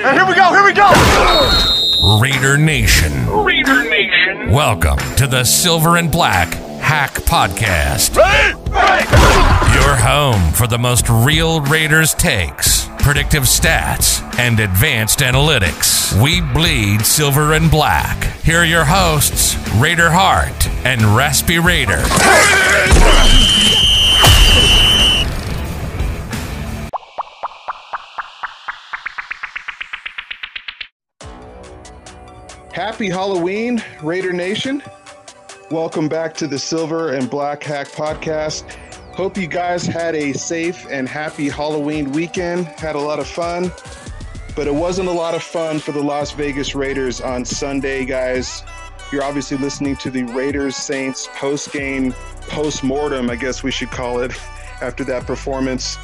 And here we go, here we go! Raider Nation. Raider Nation. Welcome to the Silver and Black Hack Podcast. Ready? Ready! Your home for the most real Raiders takes, predictive stats, and advanced analytics. We bleed silver and black. Here are your hosts, Raider Hart and Raspy Raider. Happy Halloween, Raider Nation. Welcome back to the Silver and Black Hack Podcast. Hope you guys had a safe and happy Halloween weekend, had a lot of fun, but it wasn't a lot of fun for the Las Vegas Raiders on Sunday, guys. You're obviously listening to the Raiders Saints post game, post mortem, I guess we should call it, after that performance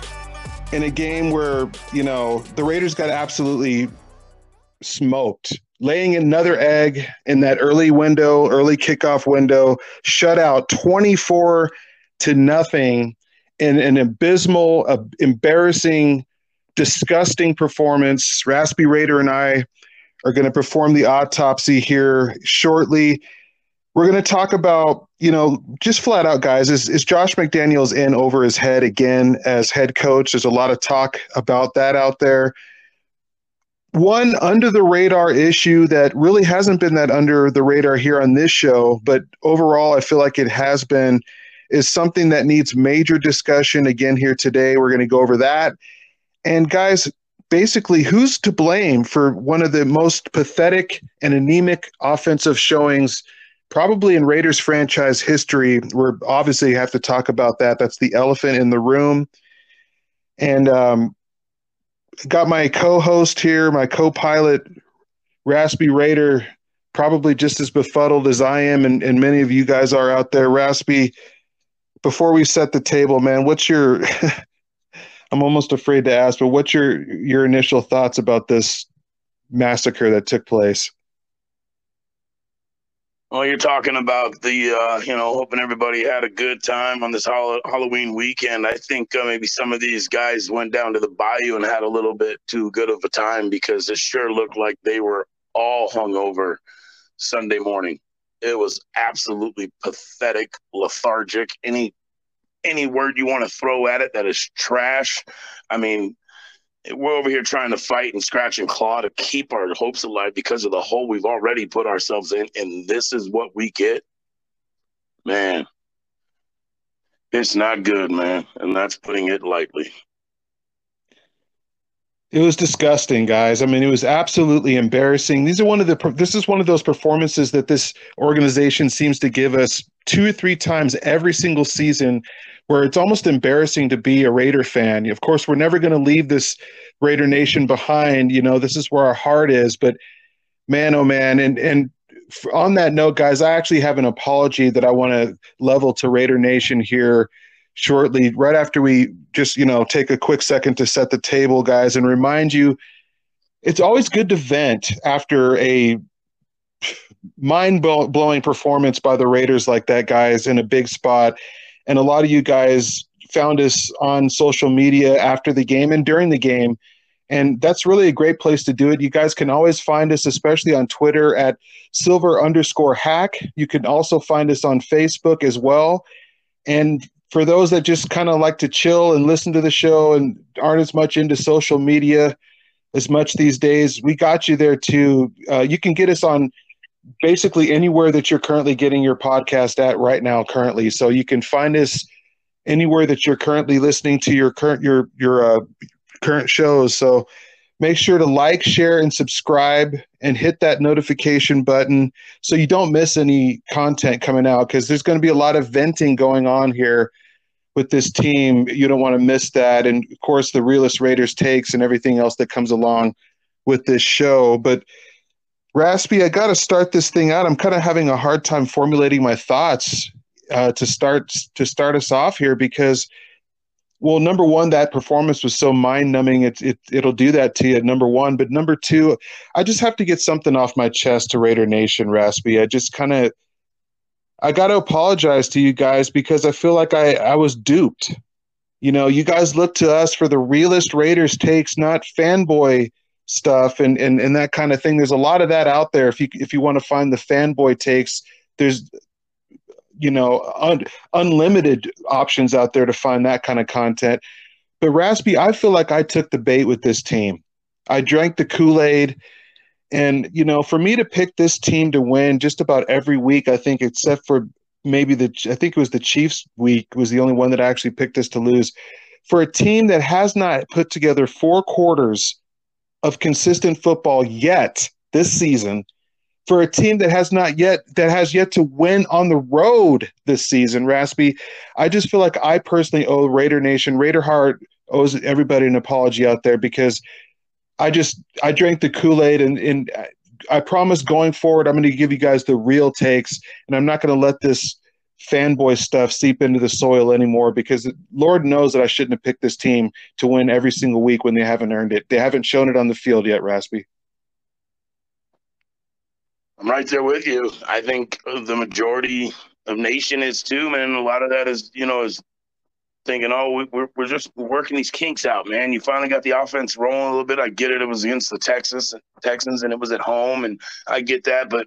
in a game where, you know, the Raiders got absolutely smoked laying another egg in that early window, early kickoff window, shut out 24 to nothing in an abysmal, uh, embarrassing, disgusting performance. Raspy Raider and I are going to perform the autopsy here shortly. We're going to talk about, you know, just flat out, guys, is, is Josh McDaniels in over his head again as head coach? There's a lot of talk about that out there one under the radar issue that really hasn't been that under the radar here on this show, but overall, I feel like it has been, is something that needs major discussion again here today. We're going to go over that. And guys, basically, who's to blame for one of the most pathetic and anemic offensive showings, probably in Raiders franchise history? We're obviously have to talk about that. That's the elephant in the room. And um, got my co-host here, my co-pilot, Raspy Raider, probably just as befuddled as I am, and, and many of you guys are out there. Raspy, before we set the table, man, what's your? I'm almost afraid to ask, but what's your your initial thoughts about this massacre that took place? Well, you're talking about the, uh, you know, hoping everybody had a good time on this Halloween weekend. I think uh, maybe some of these guys went down to the bayou and had a little bit too good of a time because it sure looked like they were all hungover Sunday morning. It was absolutely pathetic, lethargic. Any any word you want to throw at it that is trash. I mean, we're over here trying to fight and scratch and claw to keep our hopes alive because of the hole we've already put ourselves in, and this is what we get. Man, it's not good, man, and that's putting it lightly. It was disgusting, guys. I mean, it was absolutely embarrassing. These are one of the. This is one of those performances that this organization seems to give us two or three times every single season where it's almost embarrassing to be a Raider fan. Of course, we're never going to leave this Raider Nation behind. You know, this is where our heart is. But man, oh man, and and on that note, guys, I actually have an apology that I want to level to Raider Nation here shortly, right after we just you know take a quick second to set the table, guys, and remind you. It's always good to vent after a mind blowing performance by the Raiders like that, guys, in a big spot and a lot of you guys found us on social media after the game and during the game. And that's really a great place to do it. You guys can always find us, especially on Twitter at silver underscore hack. You can also find us on Facebook as well. And for those that just kind of like to chill and listen to the show and aren't as much into social media as much these days, we got you there too. Uh, you can get us on basically anywhere that you're currently getting your podcast at right now currently so you can find us anywhere that you're currently listening to your current your your uh, current shows so make sure to like share and subscribe and hit that notification button so you don't miss any content coming out because there's going to be a lot of venting going on here with this team you don't want to miss that and of course the realist raiders takes and everything else that comes along with this show but Raspy, I got to start this thing out. I'm kind of having a hard time formulating my thoughts uh, to start to start us off here because, well, number one, that performance was so mind numbing. It, it it'll do that to you. Number one, but number two, I just have to get something off my chest to Raider Nation, Raspy. I just kind of I got to apologize to you guys because I feel like I I was duped. You know, you guys look to us for the realest Raiders takes, not fanboy stuff and, and and that kind of thing. There's a lot of that out there. If you if you want to find the fanboy takes, there's you know un, unlimited options out there to find that kind of content. But Raspy, I feel like I took the bait with this team. I drank the Kool Aid. And, you know, for me to pick this team to win just about every week, I think, except for maybe the, I think it was the Chiefs week, was the only one that I actually picked us to lose. For a team that has not put together four quarters of consistent football yet this season, for a team that has not yet that has yet to win on the road this season, Raspy, I just feel like I personally owe Raider Nation, Raider Hart owes everybody an apology out there because I just I drank the Kool Aid and and I promise going forward I'm going to give you guys the real takes and I'm not going to let this fanboy stuff seep into the soil anymore because Lord knows that I shouldn't have picked this team to win every single week when they haven't earned it. They haven't shown it on the field yet, Raspy. I'm right there with you. I think the majority of nation is too, man. A lot of that is, you know, is thinking, oh, we're, we're just working these kinks out, man. You finally got the offense rolling a little bit. I get it. It was against the Texas Texans and it was at home, and I get that, but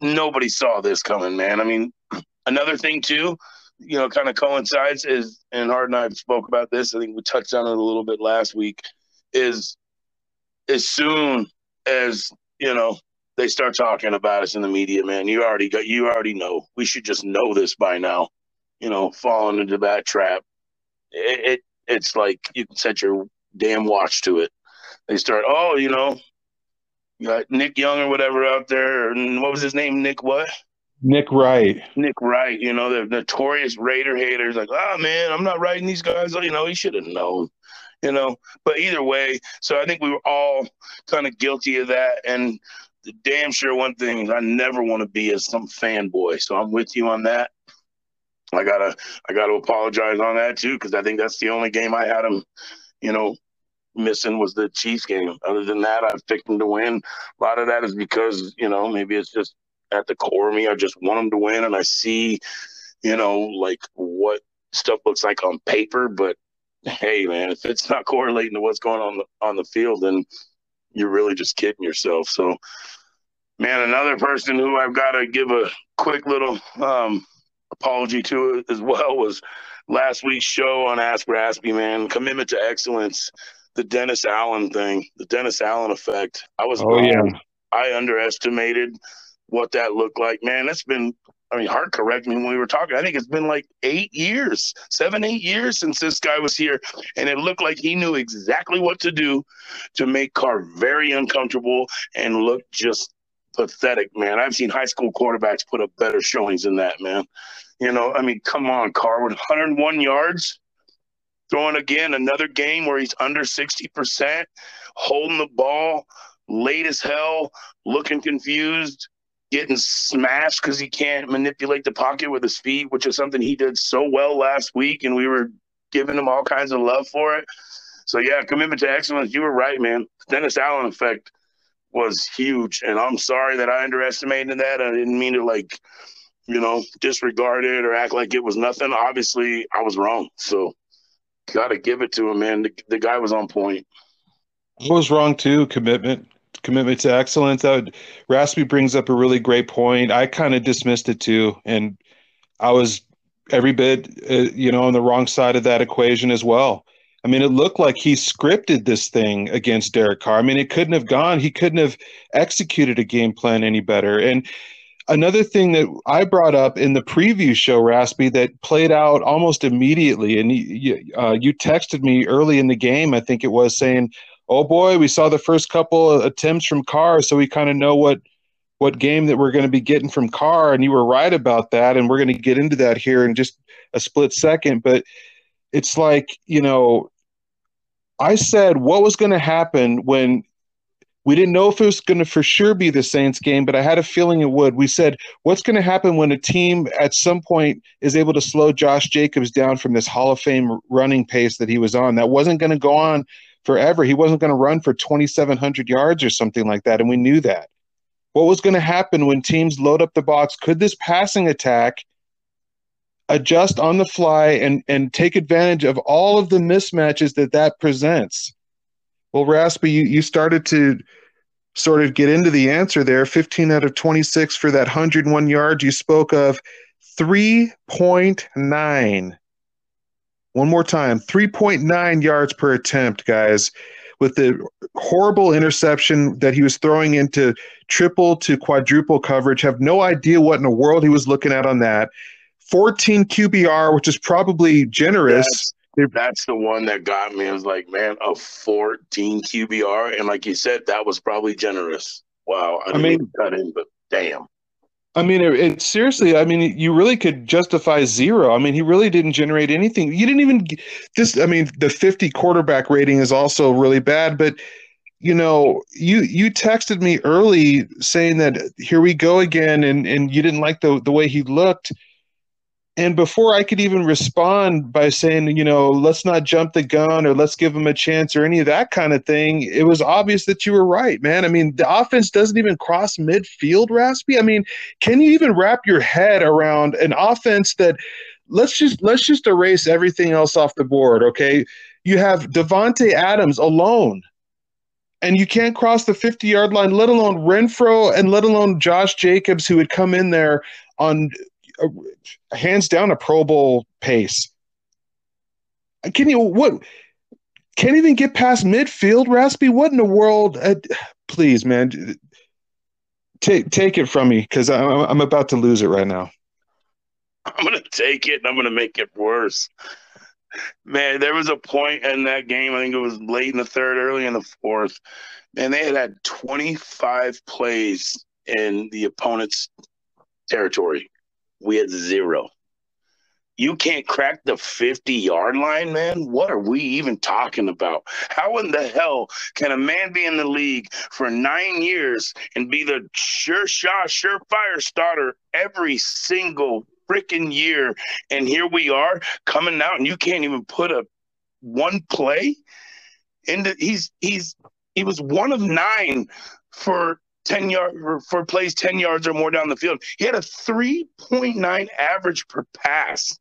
nobody saw this coming, man. I mean, another thing too, you know, kind of coincides is, and Hart and I spoke about this. I think we touched on it a little bit last week. Is as soon as you know they start talking about us in the media, man, you already got, you already know. We should just know this by now you know, falling into that trap. It, it it's like you can set your damn watch to it. They start, oh, you know, you got Nick Young or whatever out there, and what was his name? Nick what? Nick Wright. Nick Wright. You know, the notorious Raider haters. Like, oh man, I'm not writing these guys. You know, he should have known. You know, but either way, so I think we were all kind of guilty of that. And the damn sure one thing is I never want to be as some fanboy. So I'm with you on that. I gotta I gotta apologize on that too because I think that's the only game I had him, you know, missing was the Chiefs game. Other than that, I've picked him to win. A lot of that is because you know maybe it's just at the core of me. I just want him to win, and I see, you know, like what stuff looks like on paper. But hey, man, if it's not correlating to what's going on the, on the field, then you're really just kidding yourself. So, man, another person who I've got to give a quick little um, apology to it as well was last week's show on Ask Raspy, man. Commitment to excellence, the Dennis Allen thing, the Dennis Allen effect. I was oh, yeah. I underestimated what that looked like. Man, That's been I mean, Hart correct me when we were talking. I think it's been like eight years, seven, eight years since this guy was here. And it looked like he knew exactly what to do to make Carr very uncomfortable and look just pathetic, man. I've seen high school quarterbacks put up better showings than that, man. You know, I mean, come on, Carr with 101 yards, throwing again another game where he's under 60%, holding the ball late as hell, looking confused, getting smashed because he can't manipulate the pocket with his feet, which is something he did so well last week, and we were giving him all kinds of love for it. So yeah, commitment to excellence. You were right, man. Dennis Allen effect was huge, and I'm sorry that I underestimated that. I didn't mean to like, you know, disregard it or act like it was nothing. Obviously, I was wrong. So, got to give it to him, man. The, the guy was on point. I was wrong too. Commitment, commitment to excellence. That would, Raspy brings up a really great point. I kind of dismissed it too, and I was every bit, uh, you know, on the wrong side of that equation as well. I mean, it looked like he scripted this thing against Derek Carr. I mean, it couldn't have gone. He couldn't have executed a game plan any better. And another thing that I brought up in the preview show, Raspy, that played out almost immediately, and you, uh, you texted me early in the game, I think it was, saying, "Oh boy, we saw the first couple attempts from Carr, so we kind of know what." What game that we're going to be getting from Carr, and you were right about that, and we're going to get into that here in just a split second. But it's like you know I said what was going to happen when we didn't know if it was going to for sure be the Saints game, but I had a feeling it would. We said, what's going to happen when a team at some point is able to slow Josh Jacobs down from this Hall of Fame running pace that he was on? That wasn't going to go on forever. He wasn't going to run for 2,700 yards or something like that. And we knew that. What was going to happen when teams load up the box? Could this passing attack adjust on the fly and and take advantage of all of the mismatches that that presents. Well, Raspy, you, you started to sort of get into the answer there. 15 out of 26 for that 101 yards you spoke of. 3.9. One more time 3.9 yards per attempt, guys, with the horrible interception that he was throwing into triple to quadruple coverage. Have no idea what in the world he was looking at on that. 14 QBR, which is probably generous. That's, that's the one that got me. I was like, man, a 14 QBR. And like you said, that was probably generous. Wow. I, I mean, cut in, but damn. I mean, it, it, seriously. I mean, you really could justify zero. I mean, he really didn't generate anything. You didn't even this. I mean, the fifty quarterback rating is also really bad. But you know, you you texted me early saying that here we go again, and and you didn't like the the way he looked. And before I could even respond by saying, you know, let's not jump the gun or let's give him a chance or any of that kind of thing, it was obvious that you were right, man. I mean, the offense doesn't even cross midfield, Raspy. I mean, can you even wrap your head around an offense that let's just let's just erase everything else off the board, okay? You have Davante Adams alone and you can't cross the 50 yard line, let alone Renfrow and let alone Josh Jacobs, who would come in there on a, hands down a Pro Bowl pace. Can you what? Can't even get past midfield, Raspy. What in the world? Uh, please, man, take take it from me because I'm I'm about to lose it right now. I'm gonna take it and I'm gonna make it worse. Man, there was a point in that game. I think it was late in the third, early in the fourth, and they had had 25 plays in the opponent's territory. We had zero. You can't crack the 50 yard line, man. What are we even talking about? How in the hell can a man be in the league for nine years and be the sure shot, surefire starter every single freaking year? And here we are coming out, and you can't even put a one play into he's he's he was one of nine for 10 yard for plays 10 yards or more down the field. He had a 3.9 average per pass.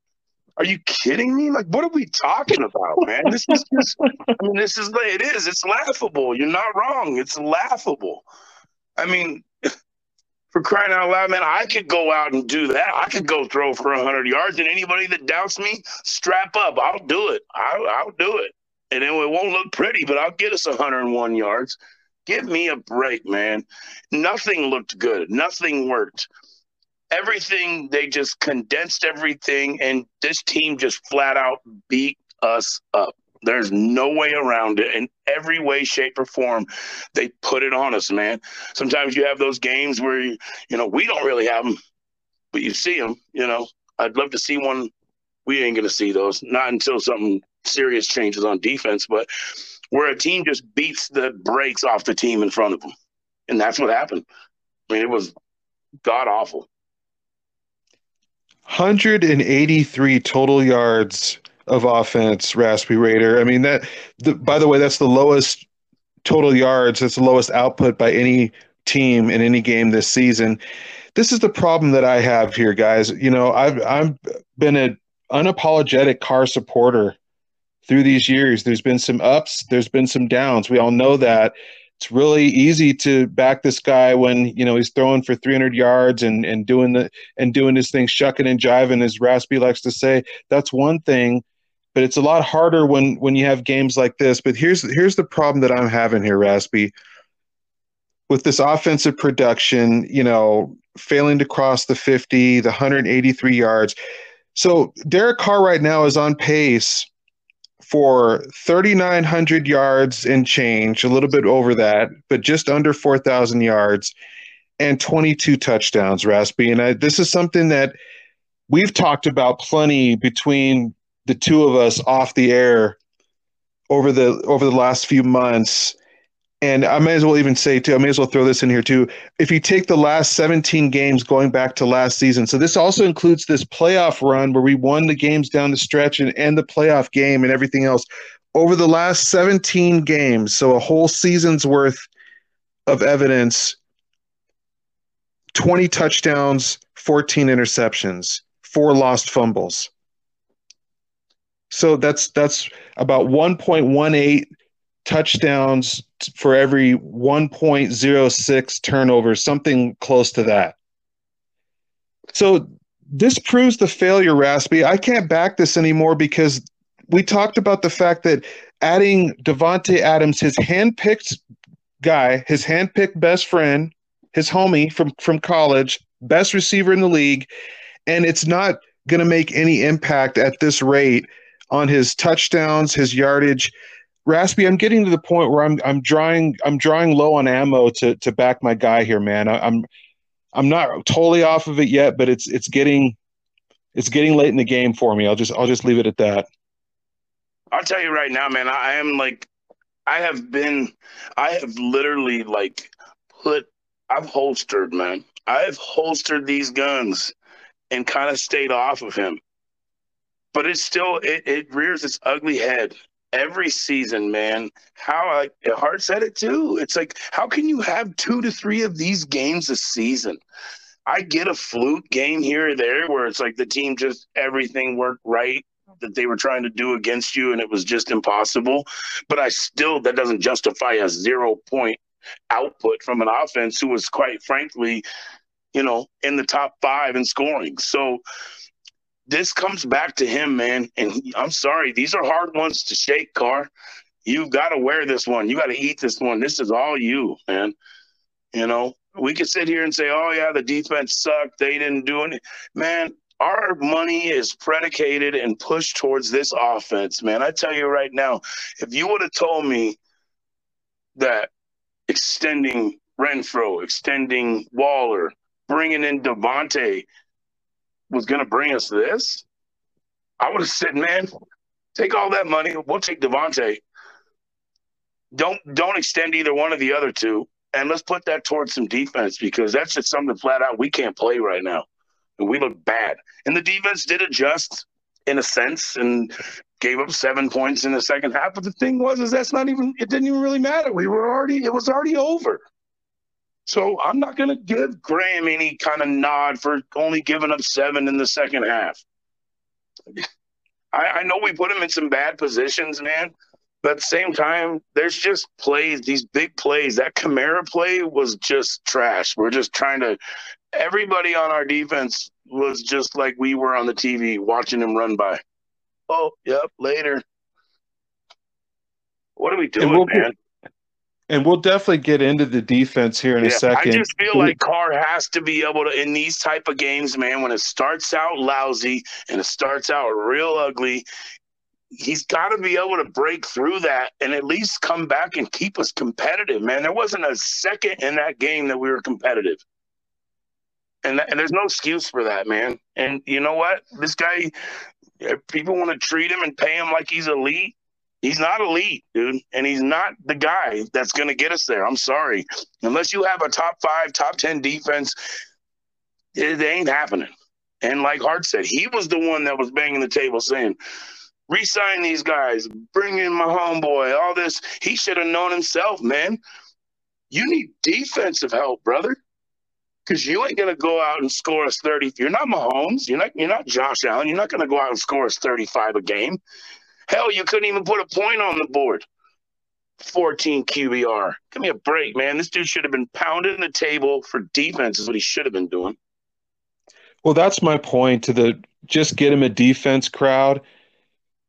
Are you kidding me? Like, what are we talking about, man? This is just, I mean, this is, it is, it's laughable. You're not wrong. It's laughable. I mean, for crying out loud, man, I could go out and do that. I could go throw for 100 yards, and anybody that doubts me, strap up. I'll do it. I'll, I'll do it. And then it won't look pretty, but I'll get us 101 yards. Give me a break, man. Nothing looked good. Nothing worked. Everything, they just condensed everything, and this team just flat out beat us up. There's no way around it. In every way, shape, or form, they put it on us, man. Sometimes you have those games where, you, you know, we don't really have them, but you see them, you know. I'd love to see one. We ain't to see those, not until something serious changes on defense, but where a team just beats the brakes off the team in front of them. And that's what happened. I mean, it was god awful. 183 total yards of offense, Raspy Raider. I mean, that, the, by the way, that's the lowest total yards, that's the lowest output by any team in any game this season. This is the problem that I have here, guys. You know, I've I've been an unapologetic Carr supporter through these years. There's been some ups, there's been some downs. We all know that. It's really easy to back this guy when you know he's throwing for 300 yards and and doing the and doing his thing, shucking and jiving, as Raspy likes to say. That's one thing, but it's a lot harder when when you have games like this. But here's here's the problem that I'm having here, Raspy. With this offensive production, you know, failing to cross the 50, the 183 yards. So Derek Carr right now is on pace for 3,900 yards and change, a little bit over that, but just under 4,000 yards and 22 touchdowns, Raspy. And I, this is something that we've talked about plenty between the two of us off the air over the over the last few months and I may as well even say too, I may as well throw this in here too. If you take the last 17 games going back to last season, so this also includes this playoff run where we won the games down the stretch and, and the playoff game and everything else. Over the last 17 games, so a whole season's worth of evidence 20 touchdowns, 14 interceptions, four lost fumbles. So that's that's about 1.18 touchdowns for every 1.06 turnovers, something close to that. So this proves the failure, Raspy. I can't back this anymore because we talked about the fact that adding Davante Adams, his handpicked guy, his handpicked best friend, his homie from from college, best receiver in the league, and it's not going to make any impact at this rate on his touchdowns, his yardage. Raspy, I'm getting to the point where I'm I'm drawing I'm drawing low on ammo to to back my guy here, man. I, I'm I'm not totally off of it yet, but it's it's getting it's getting late in the game for me. I'll just I'll just leave it at that. I'll tell you right now, man. I am like, I have been, I have literally like put, I've holstered, man. I've holstered these guns and kind of stayed off of him. But it's still, it, it rears its ugly head every season, man. How like Hart said it too. It's like, how can you have two to three of these games a season? I get a fluke game here or there where it's like the team just everything worked right that they were trying to do against you and it was just impossible. But I still, that doesn't justify a zero point output from an offense who was quite frankly, you know, in the top five in scoring. So this comes back to him, man. And he, I'm sorry, these are hard ones to shake, Carr. You've got to wear this one. You got to eat this one. This is all you, man. You know, we could sit here and say, oh, yeah, the defense sucked. They didn't do anything. Man, our money is predicated and pushed towards this offense, man. I tell you right now, if you would have told me that extending Renfrow, extending Waller, bringing in Davante was going to bring us this, I would have said, man, take all that money. We'll take Davante. Don't don't extend either one of the other two, and let's put that towards some defense because that's just something flat out we can't play right now and we look bad. And the defense did adjust in a sense and gave up seven points in the second half. But the thing was, is that's not even it didn't even really matter. We were already it was already over. So I'm not going to give Graham any kind of nod for only giving up seven in the second half. I, I know we put him in some bad positions, man. But at the same time, there's just plays, these big plays. That Kamara play was just trash. We're just trying to everybody on our defense was just like we were on the TV watching him run by. Oh, yep, later. What are we doing, we'll, man? And we'll definitely get into the defense here in yeah, a second. I just feel like Carr has to be able to in these type of games, man. When it starts out lousy and it starts out real ugly, he's got to be able to break through that and at least come back and keep us competitive, man. There wasn't a second in that game that we were competitive and, and there's no excuse for that, man. And you know what? This guy, eh, people want to treat him and pay him like he's elite. He's not elite, dude, and he's not the guy that's going to get us there. I'm sorry, unless you have a top five, top ten defense, it, ain't happening. And like Hart said, he was the one that was banging the table saying, resign these guys, bring in my homeboy, all this. He should have known himself, man. You need defensive help, brother because you ain't gonna go out and score us 30. You're not Mahomes. You're not you're not Josh Allen. You're not gonna go out and score us 35 a game. Hell, you couldn't even put a point on the board. 14 QBR. Give me a break, man. This dude should have been pounding the table for defense, is what he should have been doing. Well, that's my point to the just get him a defense crowd,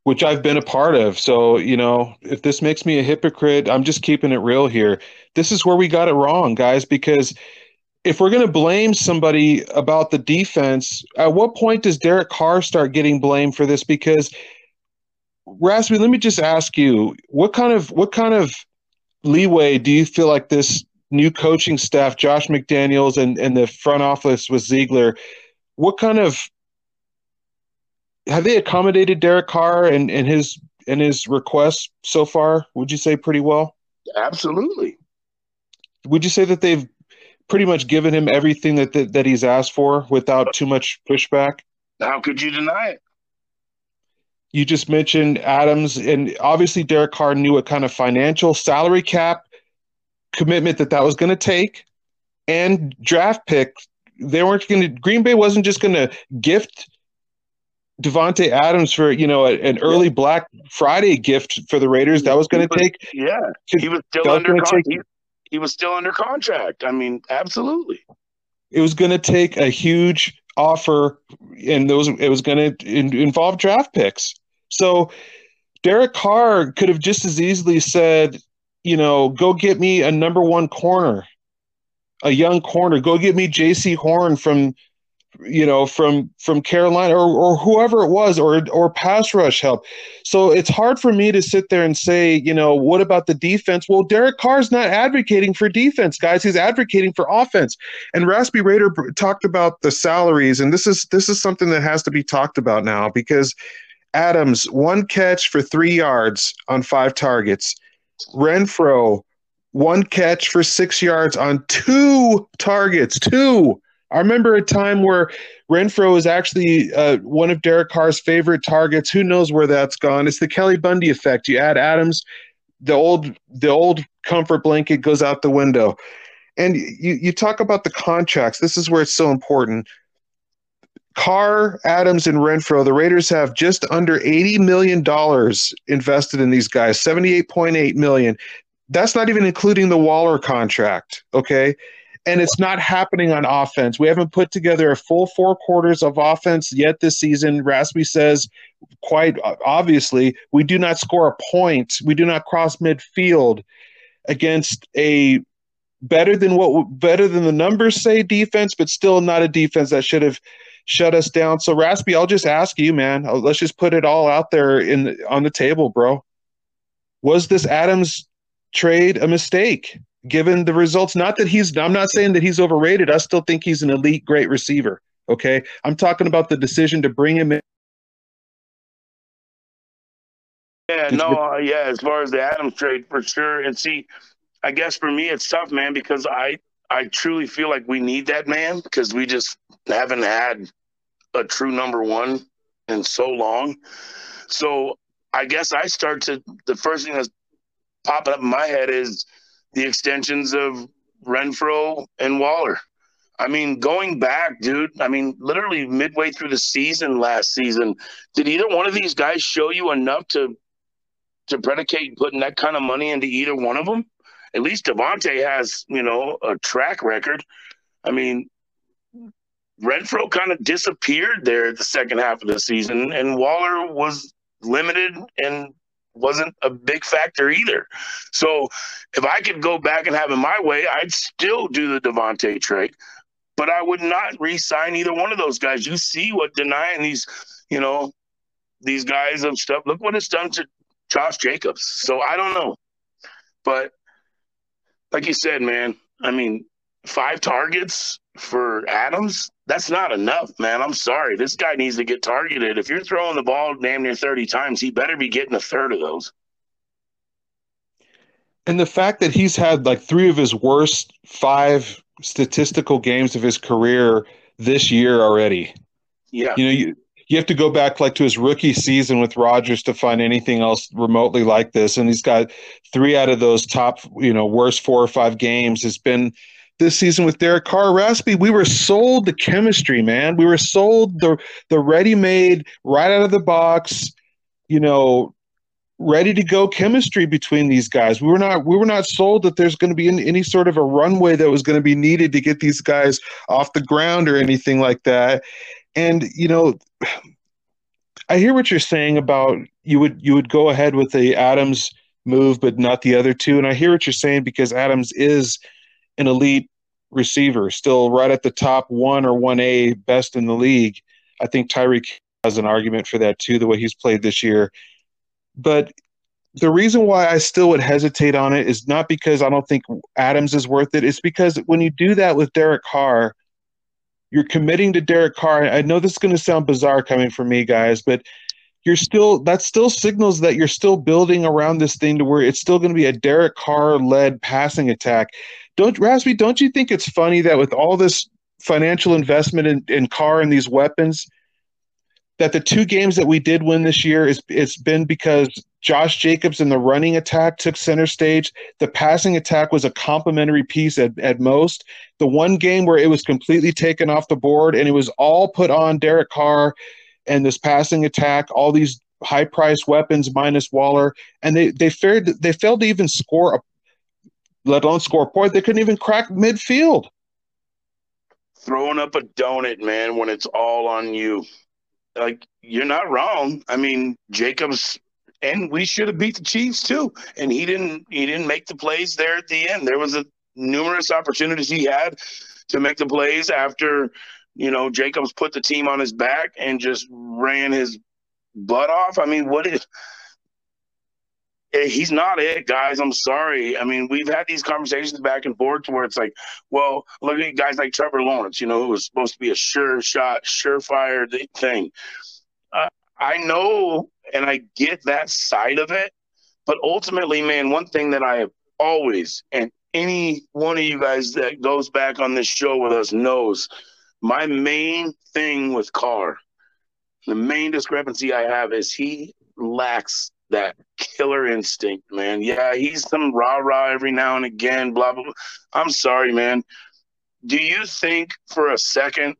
which I've been a part of. So, you know, if this makes me a hypocrite, I'm just keeping it real here. This is where we got it wrong, guys, because – if we're going to blame somebody about the defense, at what point does Derek Carr start getting blamed for this? Because Raspy, let me just ask you, what kind of what kind of leeway do you feel like this new coaching staff, Josh McDaniels and, and the front office with Ziegler, what kind of have they accommodated Derek Carr and, and his and his requests so far? Would you say pretty well? Absolutely. Would you say that they've pretty much given him everything that, that, that he's asked for without too much pushback. How could you deny it? You just mentioned Adams, and obviously Derek Carr knew what kind of financial salary cap commitment that that was going to take, and draft pick. They weren't going to. Green Bay wasn't just going to gift Davante Adams for you know a, an early Black Friday gift for the Raiders. That was going to take. Yeah, he was still under. Con- take, he, he was still under contract. I mean, absolutely. It was going to take a huge offer, and those it was going to involve draft picks. So Derek Carr could have just as easily said, you know, go get me a number one corner, a young corner. Go get me Jaycee Horn from you know, from from Carolina or or whoever it was, or or pass rush help. So it's hard for me to sit there and say, you know, what about the defense? Well, Derek Carr's not advocating for defense, guys. He's advocating for offense. And Raspy Raider talked about the salaries, and this is this is something that has to be talked about now because Adams one catch for three yards on five targets. Renfrow, one catch for six yards on two targets, two. I remember a time where Renfrow was actually uh, one of Derek Carr's favorite targets. Who knows where that's gone? It's the Kelly Bundy effect. You add Adams, the old the old comfort blanket goes out the window. And you you talk about the contracts. This is where it's so important. Carr, Adams, and Renfrow, the Raiders have just under $80 million invested in these guys, 78.8 million. That's not even including the Waller contract. Okay and it's not happening on offense. We haven't put together a full four quarters of offense yet this season. Raspy says quite obviously we do not score a point. We do not cross midfield against a better than what better than the numbers say defense, but still not a defense that should have shut us down. So Raspy, I'll just ask you, man. Let's just put it all out there in on the table, bro. Was this Adams trade a mistake? given the results. Not that he's, I'm not saying that he's overrated. I still think he's an elite, great receiver. Okay. I'm talking about the decision to bring him in. Yeah, no, uh, yeah, as far as the Adams trade, for sure. And see, I guess for me, it's tough, man, because I, I truly feel like we need that man because we just haven't had a true number one in so long. So I guess I start to, the first thing that's popping up in my head is, the extensions of Renfrow and Waller. I mean, going back, dude, I mean, literally midway through the season last season, did either one of these guys show you enough to to predicate putting that kind of money into either one of them? At least Davante has, you know, a track record. I mean, Renfrow kind of disappeared there the second half of the season, and Waller was limited and wasn't a big factor either. So if I could go back and have it my way, I'd still do the Davante trade, but I would not re-sign either one of those guys. You see what denying these, you know, these guys of stuff. Look what it's done to Josh Jacobs. So I don't know, but like you said, man, I mean, five targets for Adams, that's not enough, man. I'm sorry. This guy needs to get targeted. If you're throwing the ball damn near 30 times, he better be getting a third of those. And the fact that he's had like three of his worst five statistical games of his career this year already. Yeah. You know, you, you have to go back like to his rookie season with Rodgers to find anything else remotely like this. And he's got three out of those top, you know, worst four or five games has been – this season with Derek Carr. Raspy, we were sold the chemistry, man. We were sold the the ready-made, right out of the box, you know, ready to go chemistry between these guys. We were not we were not sold that there's going to be any, any sort of a runway that was going to be needed to get these guys off the ground or anything like that. And you know, I hear what you're saying about you would you would go ahead with the Adams move but not the other two and I hear what you're saying because Adams is an elite receiver, still right at the top one or 1A best in the league. I think Tyreek has an argument for that too, the way he's played this year. But the reason why I still would hesitate on it is not because I don't think Adams is worth it. It's because when you do that with Derek Carr, you're committing to Derek Carr. I know this is going to sound bizarre coming from me, guys, but you're still that still signals that you're still building around this thing to where it's still going to be a Derek Carr led passing attack. Don't Raspy, don't you think it's funny that with all this financial investment in, in Carr and these weapons, that the two games that we did win this year is it's been because Josh Jacobs in the running attack took center stage. The passing attack was a complementary piece at, at most. The one game where it was completely taken off the board and it was all put on Derek Carr and this passing attack, all these high priced weapons minus Waller, and they they fared they failed to even score a let alone score a point. They couldn't even crack midfield. Throwing up a donut, man, when it's all on you. Like you're not wrong. I mean, Jacobs and we should have beat the Chiefs too. And he didn't he didn't make the plays there at the end. There was a numerous opportunities he had to make the plays after, you know, Jacobs put the team on his back and just ran his butt off. I mean, what is he's not it, guys. I'm sorry. I mean, we've had these conversations back and forth where it's like, well, look at guys like Trevor Lawrence, you know, who was supposed to be a sure shot, surefire thing. Uh, I know and I get that side of it, but ultimately, man, one thing that I have always and any one of you guys that goes back on this show with us knows my main thing with Carr, the main discrepancy I have is he lacks that killer instinct, man. Yeah, he's some rah rah every now and again, blah, blah, blah. I'm sorry, man. Do you think for a second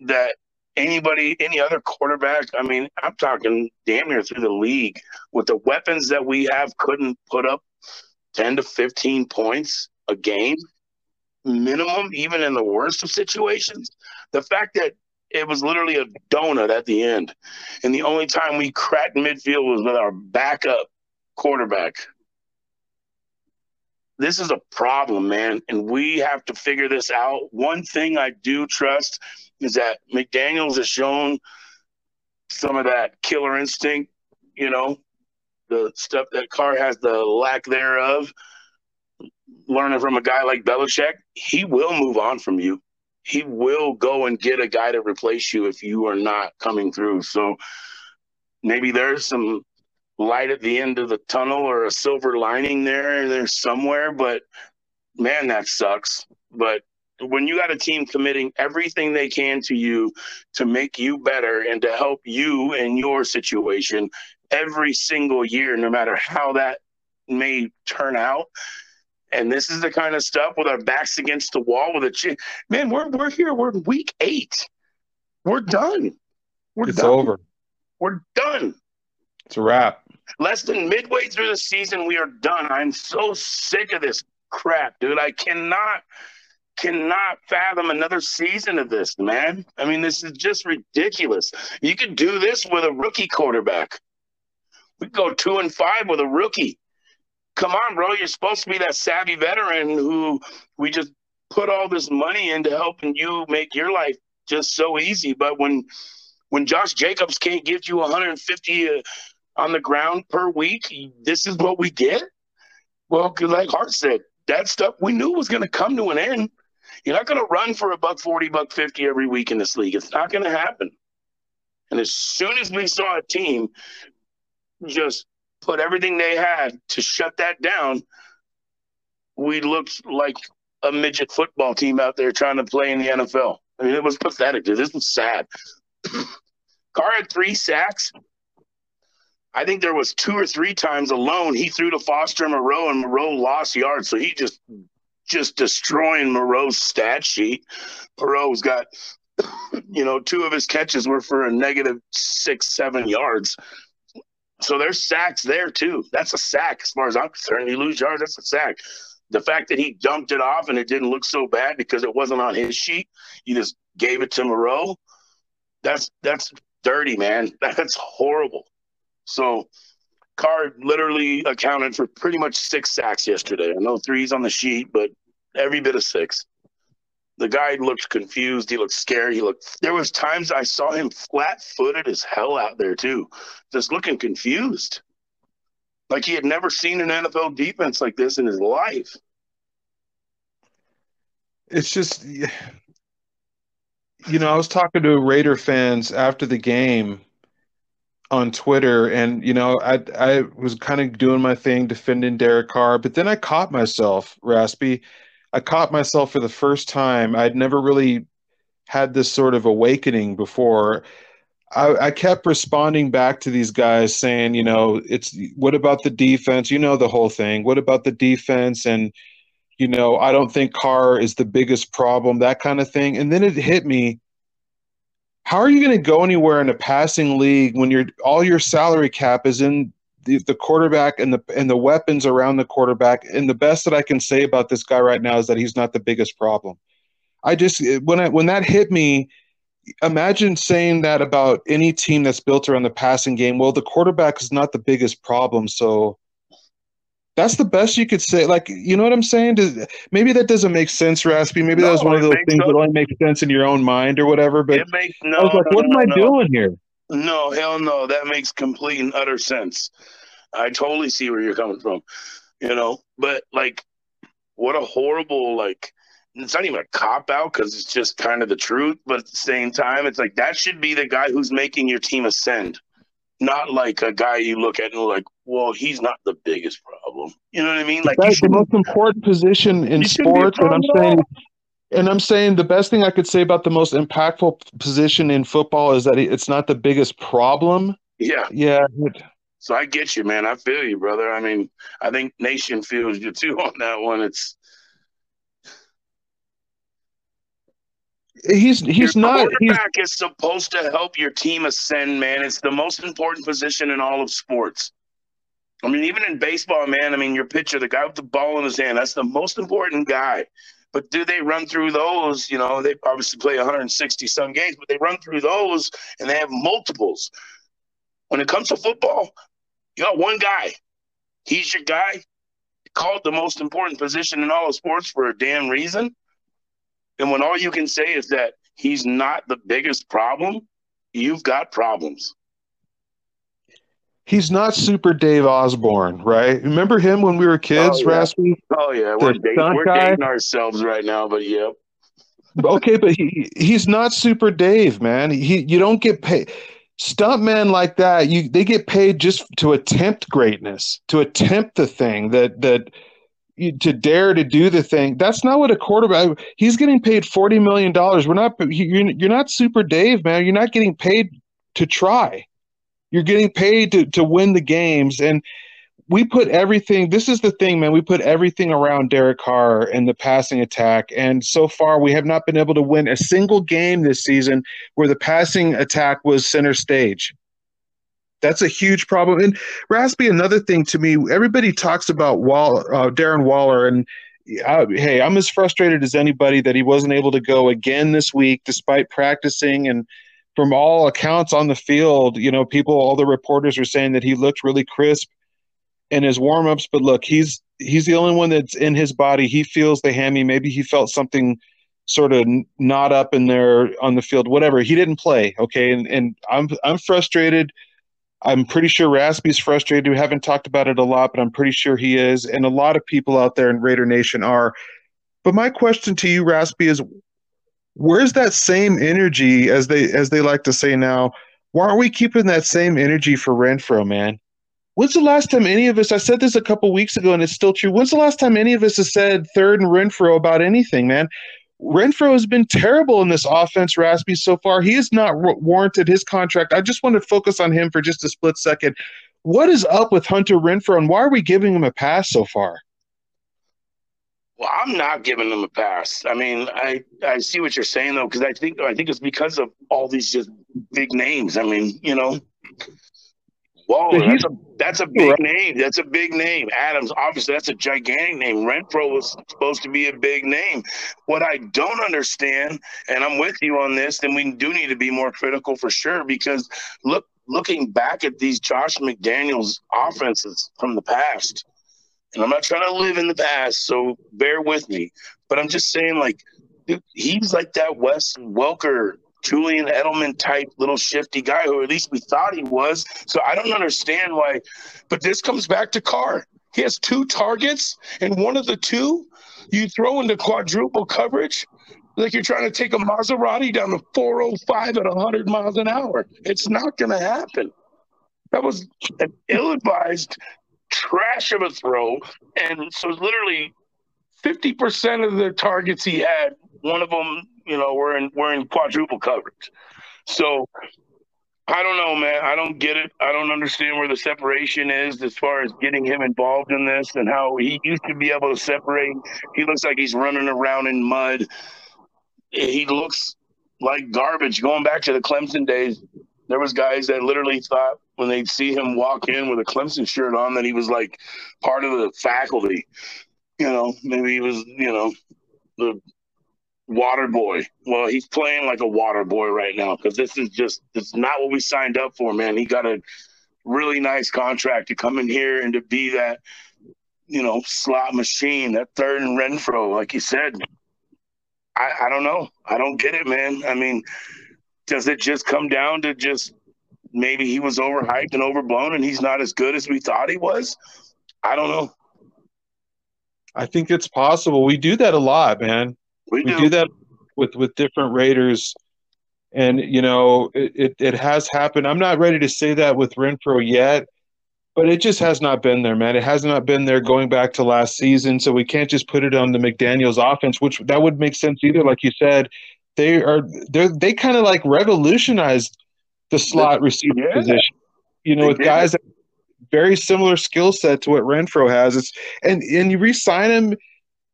that anybody, any other quarterback, I mean, I'm talking damn near through the league with the weapons that we have, couldn't put up 10 to 15 points a game minimum, even in the worst of situations. The fact that it was literally a donut at the end, and the only time we cracked midfield was with our backup quarterback. This is a problem, man, and we have to figure this out. One thing I do trust is that McDaniels has shown some of that killer instinct, you know, the stuff that Carr has the lack thereof learning from a guy like Belichick, he will move on from you. He will go and get a guy to replace you if you are not coming through. So maybe there's some light at the end of the tunnel or a silver lining there there's somewhere, but man, that sucks. But when you got a team committing everything they can to you to make you better and to help you in your situation every single year, no matter how that may turn out, and this is the kind of stuff with our backs against the wall with a chin. Man, we're we're here. We're in week eight. We're done. We're it's done. over. We're done. It's a wrap. Less than midway through the season, we are done. I'm so sick of this crap, dude. I cannot cannot fathom another season of this, man. I mean, this is just ridiculous. You could do this with a rookie quarterback. We go two and five with a rookie come on, bro. You're supposed to be that savvy veteran who we just put all this money into helping you make your life just so easy. But when when Josh Jacobs can't give you 150 uh, on the ground per week, this is what we get. Well, like Hart said, that stuff we knew was going to come to an end. You're not going to run for a buck 40, buck 50 every week in this league. It's not going to happen. And as soon as we saw a team just put everything they had to shut that down, we looked like a midget football team out there trying to play in the NFL. I mean, it was pathetic. Dude. This was sad. Carr had three sacks. I think there was two or three times alone he threw to Foster and Moreau and Moreau lost yards. So he just just destroying Moreau's stat sheet. Moreau's got you know, two of his catches were for a negative six, seven yards. So there's sacks there too. That's a sack as far as I'm concerned. You lose yards, that's a sack. The fact that he dumped it off and it didn't look so bad because it wasn't on his sheet, he just gave it to Moreau. That's that's dirty, man. That's horrible. So Carr literally accounted for pretty much six sacks yesterday. I know three's on the sheet, but every bit of six the guy looked confused. He looked scared. He looked. There was times I saw him flat-footed as hell out there too, just looking confused, like he had never seen an NFL defense like this in his life. It's just, you know, I was talking to Raider fans after the game on Twitter, and you know, I I was kind of doing my thing defending Derek Carr, but then I caught myself, Raspy I caught myself for the first time. I'd never really had this sort of awakening before. I, I, kept responding back to these guys saying, you know, it's what about the defense? You know, the whole thing. What about the defense? And, you know, I don't think Carr is the biggest problem, that kind of thing. And then it hit me how are you going to go anywhere in a passing league when you're all your salary cap is in the, the quarterback and the and the weapons around the quarterback? And the best that I can say about this guy right now is that he's not the biggest problem. I just when I when that hit me, imagine saying that about any team that's built around the passing game. Well, the quarterback is not the biggest problem, so that's the best you could say. Like, you know what I'm saying? Does, maybe that doesn't make sense, Raspy. Maybe no, that was one of those things that only makes sense in your own mind or whatever. But it makes no. I was like, what am I doing here? No, hell no. That makes complete and utter sense. I totally see where you're coming from. You know, but like, what a horrible like. It's not even a cop out because it's just kind of the truth. But at the same time, it's like that should be the guy who's making your team ascend not like a guy you look at and like, well, he's not the biggest problem. You know what I mean? Like that's the most important position in sports, and I'm saying, and I'm saying the best thing I could say about the most impactful position in football is that it's not the biggest problem. Yeah, yeah. So I get you, man. I feel you, brother. I mean, I think Nation feels you too on that one. It's He's he's your not. Quarterback he's, is supposed to help your team ascend, man. It's the most important position in all of sports. I mean, even in baseball, man. I mean, your pitcher, the guy with the ball in his hand, that's the most important guy. But do they run through those? You know, they obviously play 160 some games, but they run through those and they have multiples. When it comes to football, you got one guy. He's your guy. Called the most important position in all of sports for a damn reason. And when all you can say is that he's not the biggest problem, you've got problems. He's not Super Dave Osborne, right? Remember him when we were kids, oh, yeah. Raspy? Oh yeah, we're, dating, we're dating ourselves right now, but yep. okay, but he he's not Super Dave, man. He you don't get paid. Stuntmen like that, you they get paid just to attempt greatness, to attempt the thing that that to dare to do the thing. That's not what a quarterback. He's getting paid forty million dollars. We're not. You're not Super Dave, man. You're not getting paid to try. You're getting paid to to win the games, and we put everything. This is the thing, man. We put everything around Derek Carr and the passing attack, and so far we have not been able to win a single game this season where the passing attack was center stage. That's a huge problem. And Raspy, another thing to me, everybody talks about uh, Darren Waller, and uh, hey, I'm as frustrated as anybody that he wasn't able to go again this week despite practicing. And from all accounts on the field, you know, people, all the reporters are saying that he looked really crisp in his warmups. But look, he's he's the only one that's in his body. He feels the hammy. Maybe he felt something sort of not up in there on the field. Whatever. He didn't play. Okay, and and I'm I'm frustrated I'm pretty sure Raspy's frustrated. We haven't talked about it a lot, but I'm pretty sure he is. And a lot of people out there in Raider Nation are. But my question to you, Raspy, is where's that same energy as they as they like to say now? Why aren't we keeping that same energy for Renfrow, man? When's the last time any of us I said this a couple weeks ago and it's still true. When's the last time any of us has said third and Renfrow about anything, man? Renfrow has been terrible in this offense, Raspy, so far. He has not warranted his contract. I just want to focus on him for just a split second. What is up with Hunter Renfrow, and why are we giving him a pass so far? Well, I'm not giving him a pass. I mean, I, I see what you're saying though, because I think I think it's because of all these just big names. I mean, you know, Waller, that's a, that's a big right. name. That's a big name. Adams, obviously, that's a gigantic name. Renfrow was supposed to be a big name. What I don't understand, and I'm with you on this, then we do need to be more critical for sure. Because look, looking back at these Josh McDaniels offenses from the past, and I'm not trying to live in the past, so bear with me. But I'm just saying, like, dude, he's like that Wes Welker Julian Edelman type little shifty guy, who at least we thought he was. So I don't understand why. But this comes back to Carr. He has two targets, and one of the two you throw into quadruple coverage like you're trying to take a Maserati down to 405 at 100 miles an hour. It's not going to happen. That was an ill advised trash of a throw. And so, literally, 50% of the targets he had, one of them you know, we're in we're in quadruple coverage. So I don't know, man. I don't get it. I don't understand where the separation is as far as getting him involved in this and how he used to be able to separate. He looks like he's running around in mud. He looks like garbage. Going back to the Clemson days, there was guys that literally thought when they'd see him walk in with a Clemson shirt on that he was like part of the faculty. You know, maybe he was, you know, the water boy. Well, he's playing like a water boy right now because this is just it's not what we signed up for, man. He got a really nice contract to come in here and to be that, you know, slot machine, that third and Renfrow, like you said. I, I don't know. I don't get it, man. I mean, does it just come down to just maybe he was overhyped and overblown and he's not as good as we thought he was? I don't know. I think it's possible. We do that a lot, man. We do, we do that with with different Raiders, and you know it, it, it has happened. I'm not ready to say that with Renfrow yet, but it just has not been there, man. It has not been there going back to last season. So we can't just put it on the McDaniel's offense, which that would make sense either. Like you said, they are they they kind of like revolutionized the slot receiver yeah. position. You know, They with did. guys that very similar skill set to what Renfrow has. It's and and you re-sign him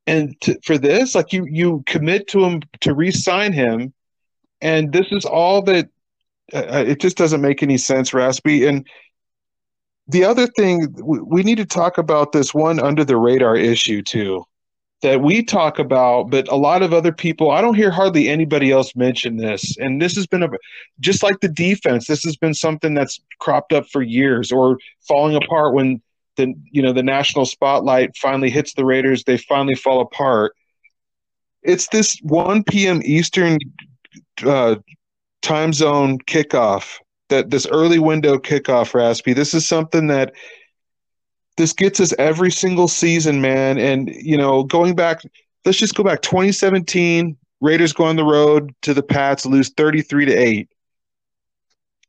and to, for this, like you you commit to him to re-sign him, and this is all that. Uh, it just doesn't make any sense, Raspy. And the other thing we, we need to talk about this one under the radar issue too, that we talk about, but a lot of other people. I don't hear hardly anybody else mention this, and this has been a just like the defense. This has been something that's cropped up for years or falling apart when the you know the national spotlight finally hits the Raiders, they finally fall apart. It's this 1 p.m. Eastern uh, time zone kickoff that this early window kickoff, Raspy. This is something that this gets us every single season, man. And you know, going back, let's just go back 2017. Raiders go on the road to the Pats, lose 33 to eight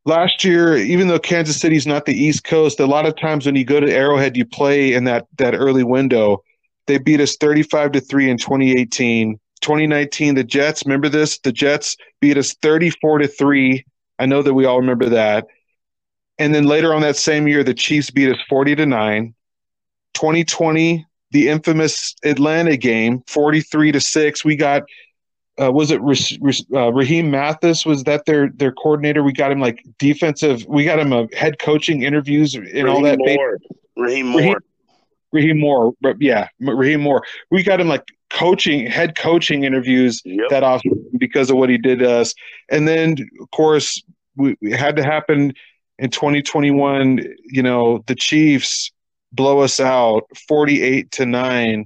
last year, even though Kansas City's not the East Coast, a lot of times when you go to Arrowhead, you play in that that early window. They beat us 35 to 3 in 2018. 2019, the Jets, remember this? The Jets beat us 34 to 3. I know that we all remember that. And then later on that same year, the Chiefs beat us 40 to 9. 2020, the infamous Atlanta game, 43 to 6. We got uh, was it uh, Raheem Mathis? Was that their their coordinator? We got him like defensive. We got him a head coaching interviews and Raheem all that. Moore. Raheem Moore. Raheem- Raheem Moore, yeah, Raheem Moore. We got him like coaching, head coaching interviews Yep. that off because of what he did to us. And then, of course, we, it had to happen in 2021. You know, the Chiefs blow us out 48 to nine.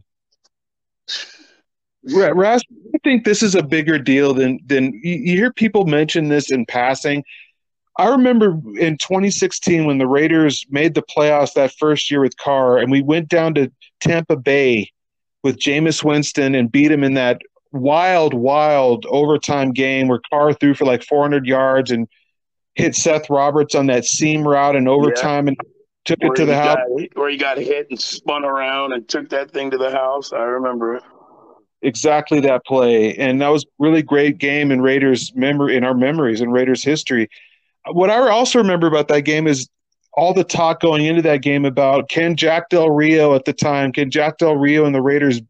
Ra- Ras, I think this is a bigger deal than than you, hear people mention this in passing. I remember in 2016 when the Raiders made the playoffs that first year with Carr, and we went down to Tampa Bay with Jameis Winston and beat him in that wild, wild overtime game where Carr threw for like 400 yards and hit Seth Roberts on that seam route in overtime and took Where it to the house. got- where he got hit and spun around and took that thing to the house. I remember it. Exactly that play. And that was really great game in raiders memory in our memories in raiders history. What i also remember about that game is all the talk going into that game about can jack del rio at the time can jack del rio and the raiders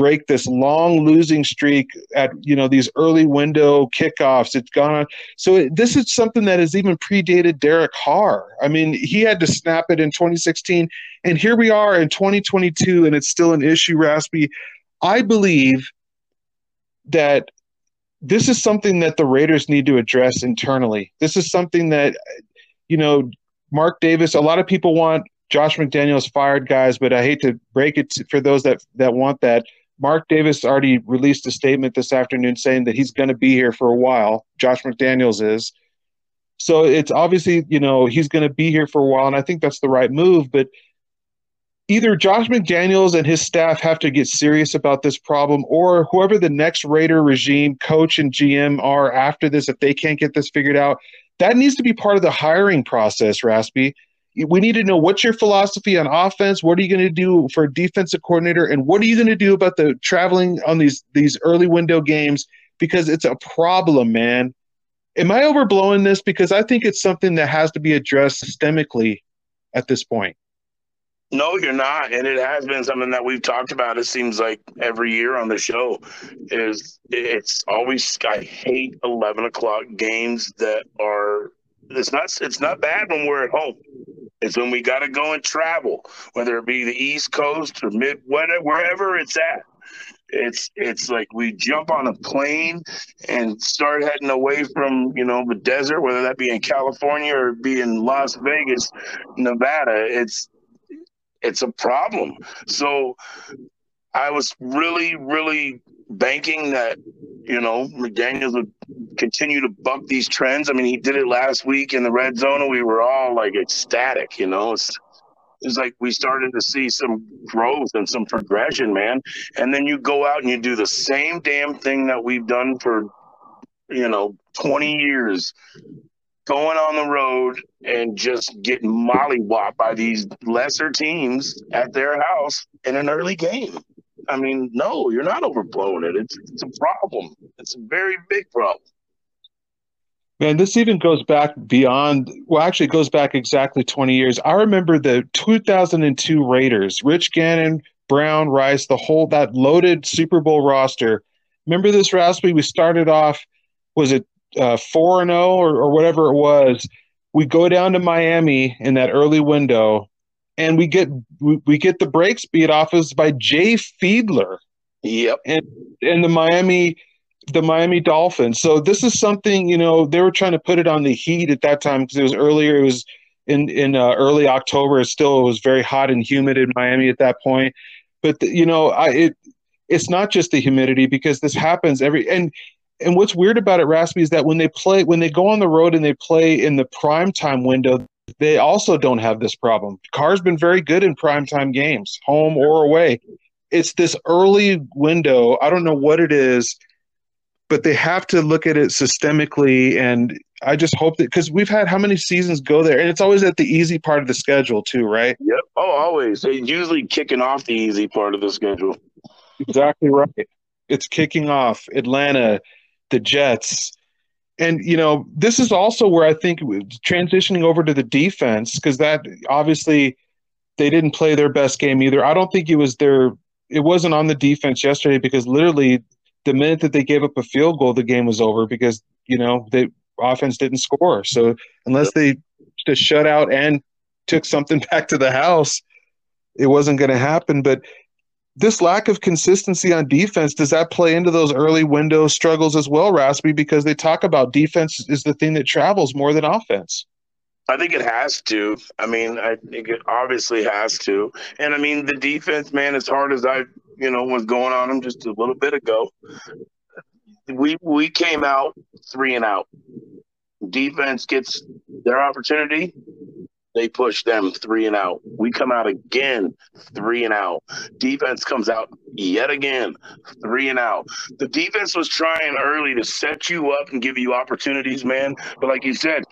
break this long losing streak at you know these early window kickoffs? It's gone on. So it, this is something that has even predated derek Carr. i mean he had to snap it in 2016 and here we are in 2022 and it's still an issue raspy I believe that this is something that the Raiders need to address internally. This is something that, you know, Mark Davis, a lot of people want Josh McDaniels fired, guys, but I hate to break it to, for those that, that want that. Mark Davis already released a statement this afternoon saying that he's going to be here for a while. Josh McDaniels is. So it's obviously, you know, he's going to be here for a while, and I think that's the right move. But either Josh McDaniels and his staff have to get serious about this problem, or whoever the next Raider regime coach and GM are after this, if they can't get this figured out, that needs to be part of the hiring process, Raspy. We need to know what's your philosophy on offense. What are you going to do for a defensive coordinator, and what are you going to do about the traveling on these these early window games? Because it's a problem, man. Am I overblowing this? Because I think it's something that has to be addressed systemically at this point. No, you're not, and it has been something that we've talked about. It seems like every year on the show is it's always. I hate eleven o'clock games that are. It's not. It's not bad when we're at home. It's when we got to go and travel, whether it be the East Coast or mid, whatever, wherever it's at. It's it's like we jump on a plane and start heading away from you know the desert, whether that be in California or be in Las Vegas, Nevada. It's it's a problem. So I was really, really banking that, you know, McDaniels would continue to buck these trends. I mean, he did it last week in the red zone, and we were all like ecstatic, you know. It's, it's like we started to see some growth and some progression, man. And then you go out and you do the same damn thing that we've done for, you know, 20 years going on the road and just getting mollywopped by these lesser teams at their house in an early game. I mean, no, you're not overblowing it. It's, it's a problem. It's a very big problem. Man, this even goes back beyond, well, actually, it goes back exactly 20 years. I remember the 2002 Raiders, Rich Gannon, Brown, Rice, the whole, that loaded Super Bowl roster. Remember this, Raspy? We started off, was it four and zero oh or, or whatever it was. We go down to Miami in that early window, and we get we, we get the breaks beat off us by Jay Fiedler. Yep. And and the Miami the Miami Dolphins. So this is something you know they were trying to put it on the Heat at that time because it was earlier. It was in in uh, early October. It still was very hot and humid in Miami at that point. But the, you know, I it it's not just the humidity because this happens every and and what's weird about it, Raspy, is that when they play, when they go on the road and they play in the prime time window, they also don't have this problem. Carr's been very good in prime time games, home or away. It's this early window. I don't know what it is, but they have to look at it systemically. And I just hope that because we've had how many seasons go there, and it's always at the easy part of the schedule too, right? Yep. Oh, always. They usually kicking off the easy part of the schedule. Exactly right. It's kicking off Atlanta, the Jets. And you know, this is also where I think transitioning over to the defense because that obviously they didn't play their best game either. I don't think it was their it wasn't on the defense yesterday because literally the minute that they gave up a field goal, the game was over because you know the offense didn't score. So unless they just shut out and took something back to the house, it wasn't going to happen. But this lack of consistency on defense does that play into those early window struggles as well, Raspy? Because they talk about defense is the thing that travels more than offense. I think it has to. I mean, I think it obviously has to. And I mean, the defense, man, as hard as I, you know, was going on them just a little bit ago, we we came out three and out. Defense gets their opportunity, they push them three and out. We come out again, three and out. Defense comes out yet again, three and out. The defense was trying early to set you up and give you opportunities, man. But like you said,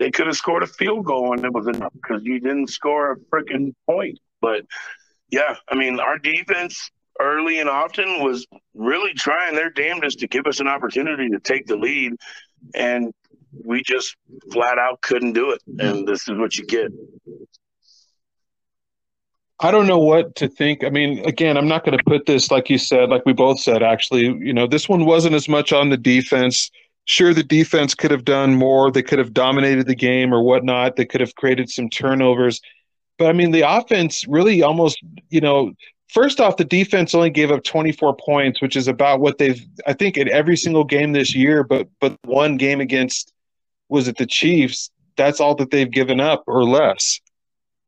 they could have scored a field goal and it was enough because you didn't score a freaking point. But yeah, I mean, our defense early and often was really trying their damnedest to give us an opportunity to take the lead. And we just flat out couldn't do it, and this is what you get. I don't know what to think. I mean, again, I'm not going to put this like you said, like we both said. Actually, you know, this one wasn't as much on the defense. Sure, the defense could have done more. They could have dominated the game or whatnot. They could have created some turnovers. But I mean, the offense really almost, you know, first off, the defense only gave up 24 points, which is about what they've, I think, in every single game this year. But but one game against was it the Chiefs? That's all that they've given up or less.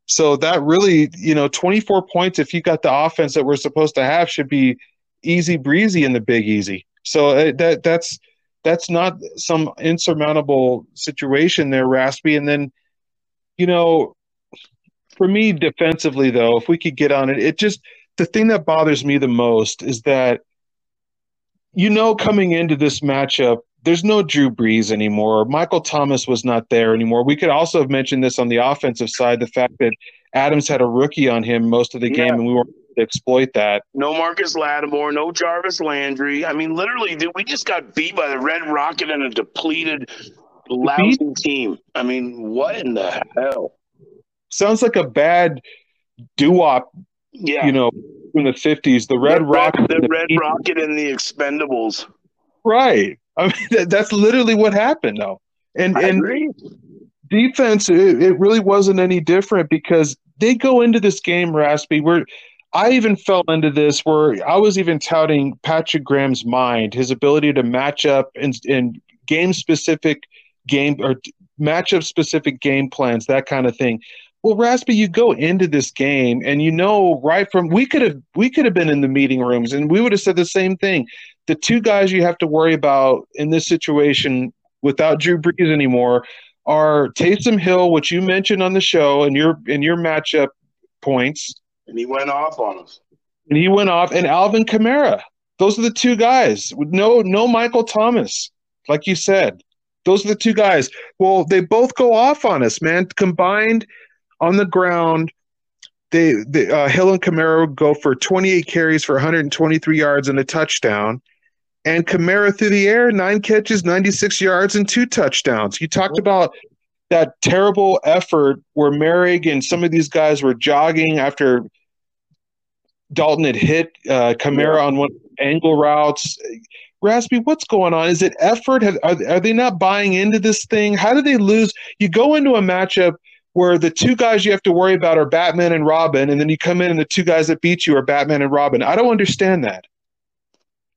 So that really, you know, 24 points, if you got the offense that we're supposed to have, should be easy breezy in the Big Easy. So uh, that that's that's not some insurmountable situation there, Raspy. And then, you know, for me defensively though, if we could get on it, it just the thing that bothers me the most is that you know coming into this matchup there's no Drew Brees anymore. Michael Thomas was not there anymore. We could also have mentioned this on the offensive side, the fact that Adams had a rookie on him most of the game, and we weren't to exploit that. No Marcus Lattimore, no Jarvis Landry. I mean, literally, dude, we just got beat by the Red Rocket and a depleted, lousy team. I mean, what in the hell? Sounds like a bad doo wop, Yeah, you know, in the fifties, the Red the Rocket, the Red Rocket, and the Expendables. right? I mean, that, that's literally what happened, though. And I and agree. defense, it, it really wasn't any different because they go into this game, Raspy. Where I even fell into this, where I was even touting Patrick Graham's mind, his ability to match up in, in game specific game or matchup specific game plans, that kind of thing. Well, Raspy, you go into this game and you know right from we could have we could have been in the meeting rooms and we would have said the same thing. The two guys you have to worry about in this situation without Drew Brees anymore are Taysom Hill, which you mentioned on the show and your in your matchup points, And he went off on us. and he went off, and Alvin Kamara. Those are the two guys. No, no Michael Thomas, like you said. Those are the two guys. Well, they both go off on us, man. Combined on the ground, they, they uh, Hill and Kamara go for 28 carries for 123 yards and a touchdown. And Kamara through the air, nine catches, 96 yards, and two touchdowns. You talked about that terrible effort where Merrick and some of these guys were jogging after Dalton had hit uh, Kamara on one angle routes. Raspy, what's going on? Is it effort? Have, are, are they not buying into this thing? How do they lose? You go into a matchup where the two guys you have to worry about are Batman and Robin, and then you come in and the two guys that beat you are Batman and Robin. I don't understand that.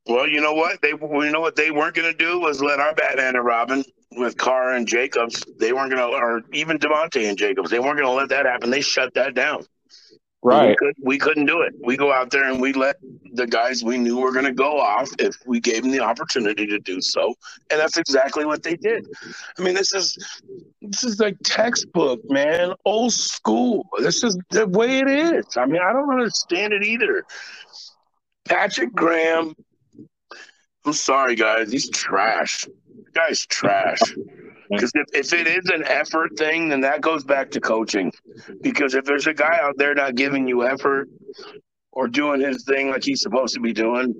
Well, you know what? They you know what they weren't going to do was let our Batman and Robin with Carr and Jacobs. They weren't going to, or even Davante and Jacobs. They weren't going to let that happen. They shut that down. We, could, we couldn't do it. We go out there and we let the guys we knew were going to go off if we gave them the opportunity to do so, and that's exactly what they did. I mean, this is this is like textbook, man, old school. This is the way it is. I mean, I don't understand it either. Patrick Graham. I'm sorry, guys. He's trash. The guy's trash. Because if, if it is an effort thing, then that goes back to coaching. Because if there's a guy out there not giving you effort or doing his thing like he's supposed to be doing,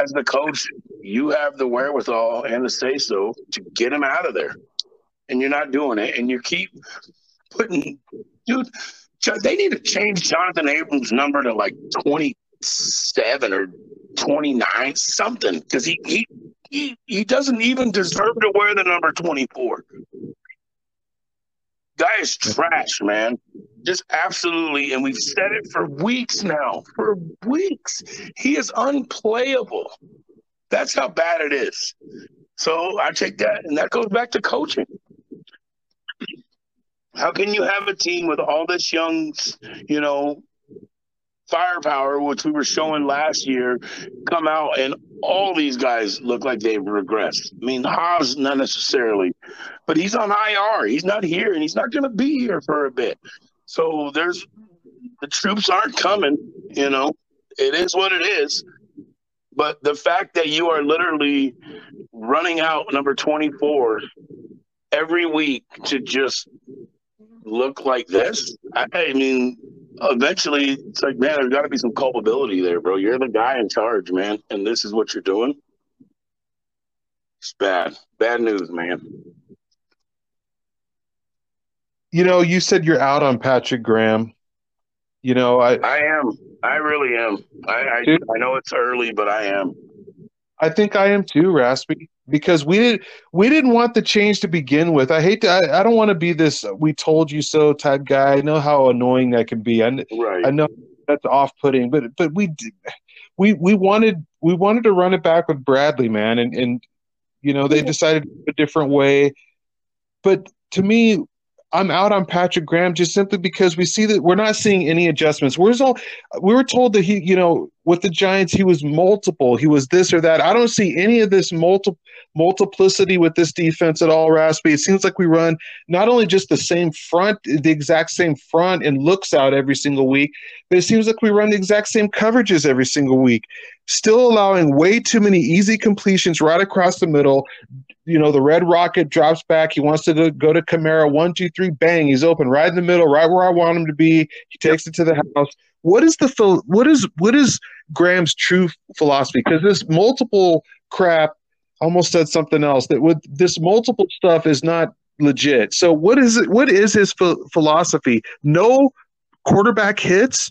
as the coach, you have the wherewithal and the say so to get him out of there. And you're not doing it. And you keep putting, dude, they need to change Johnathan Abram's number to like 27 or 29, something. Because he, he, he, he doesn't even deserve to wear the number 24. Guy is trash, man. Just absolutely. And we've said it for weeks now. For weeks. He is unplayable. That's how bad it is. So I take that, and that goes back to coaching. How can you have a team with all this young, you know, firepower, which we were showing last year, come out and all these guys look like they've regressed. I mean, Haas not necessarily, but he's on IR. He's not here, and he's not going to be here for a bit. So there's the troops aren't coming. You know, it is what it is. But the fact that you are literally running out number 24 every week to just look like this, I, I mean, eventually it's like, man, there's got to be some culpability there, bro. You're the guy in charge, man, and this is what you're doing. It's bad. Bad news, man. You know, you said you're out on Patrick Graham. You know, I I am. I really am. I I. I know it's early, but I am. I think I am too, Raspy, because we didn't, we didn't want the change to begin with. I hate to. I, I don't want to be this uh, "we told you so" type guy. I know how annoying that can be. I, Right. I know that's off-putting, but but we d- we we wanted we wanted to run it back with Bradley, man, and and you know they decided a different way. But to me, I'm out on Patrick Graham just simply because we see that we're not seeing any adjustments. Where's all we were told that he, you know, with the Giants he was multiple, he was this or that. I don't see any of this multi multiplicity with this defense at all, Raspy. It seems like we run not only just the same front, the exact same front and looks out every single week, but it seems like we run the exact same coverages every single week. Still allowing way too many easy completions right across the middle. You know, the red rocket drops back. He wants to go to Kamara. One, two, three, bang. He's open right in the middle, right where I want him to be. He takes it to the house. What is the what is what is Graham's true philosophy? Because this multiple crap almost said something else that with this multiple stuff is not legit. So what is it? What is his ph- philosophy? No quarterback hits,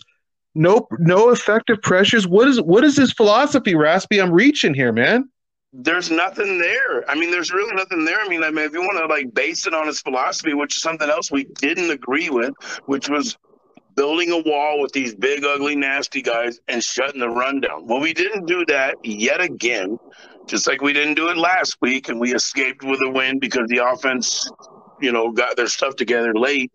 no no effective pressures. What is what is his philosophy, Raspy? I'm reaching here, man. There's nothing there. I mean, there's really nothing there. I mean, I mean, if you want to like base it on his philosophy, which is something else we didn't agree with, which was building a wall with these big, ugly, nasty guys and shutting the run down. Well, we didn't do that yet again, just like we didn't do it last week, and we escaped with a win because the offense, you know, got their stuff together late.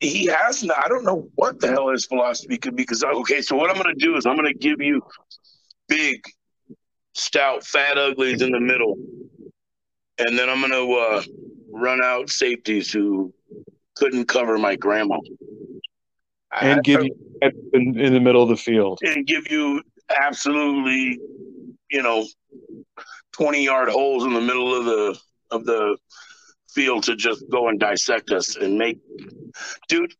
He has, I don't know what the hell his philosophy could be. Because okay, so what I'm going to do is I'm going to give you big, stout, fat uglies in the middle, and then I'm going to uh, run out safeties who couldn't cover my grandma and give you in, in the middle of the field and give you absolutely, you know, twenty yard holes in the middle of the of the field to just go and dissect us and make, dude.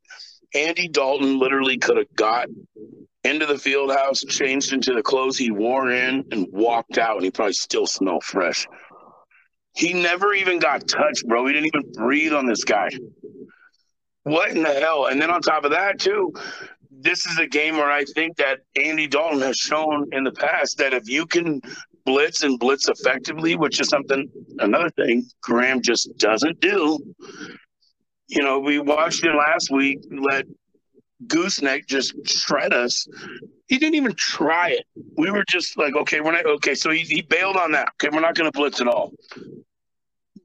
Andy Dalton literally could have got into the field house, changed into the clothes he wore in, and walked out, and he probably still smelled fresh. He never even got touched, bro. He didn't even breathe on this guy. What in the hell? And then on top of that, too, this is a game where I think that Andy Dalton has shown in the past that if you can blitz and blitz effectively, which is something another thing Graham just doesn't do. You know, we watched it last week let Gooseneck just shred us. He didn't even try it. We were just like, okay, we're not okay. So he, he bailed on that. Okay, we're not going to blitz at all.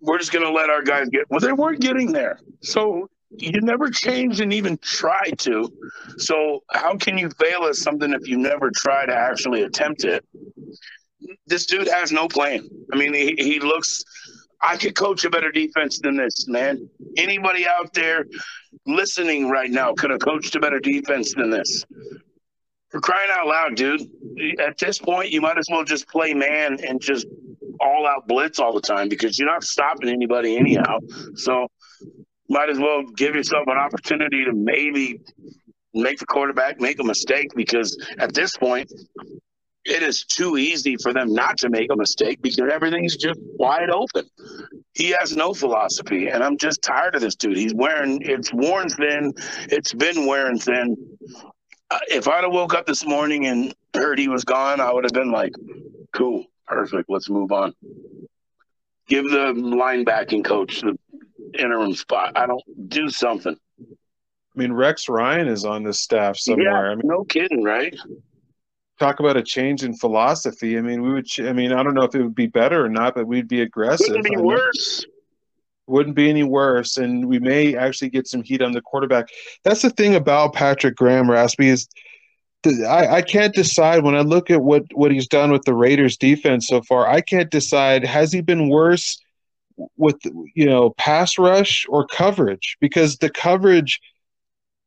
We're just going to let our guys get. Well, they weren't getting there. So you never changed and even tried to. So how can you fail at something if you never try to actually attempt it? This dude has no plan. I mean, he, he looks. I could coach a better defense than this, man. Anybody out there listening right now could have coached a better defense than this. For crying out loud, dude. At this point, you might as well just play man and just all out blitz all the time because you're not stopping anybody anyhow. So might as well give yourself an opportunity to maybe make the quarterback make a mistake because at this point it is too easy for them not to make a mistake because everything's just wide open. He has no philosophy, and I'm just tired of this dude. He's wearing it's worn thin. It's been wearing thin. Uh, if I'd have woke up this morning and heard he was gone, I would have been like, "Cool, perfect. Let's move on." Give the linebacking coach the interim spot. I don't do something. I mean, Rex Ryan is on this staff somewhere. Yeah, I mean, no kidding, right? Talk about a change in philosophy. I mean, we would. I mean, I don't know if it would be better or not, but we'd be aggressive. Wouldn't be worse. Wouldn't be any worse, and we may actually get some heat on the quarterback. That's the thing about Patrick Graham, Raspy is. I, I can't decide when I look at what, what he's done with the Raiders defense so far. I can't decide has he been worse with you know pass rush or coverage because the coverage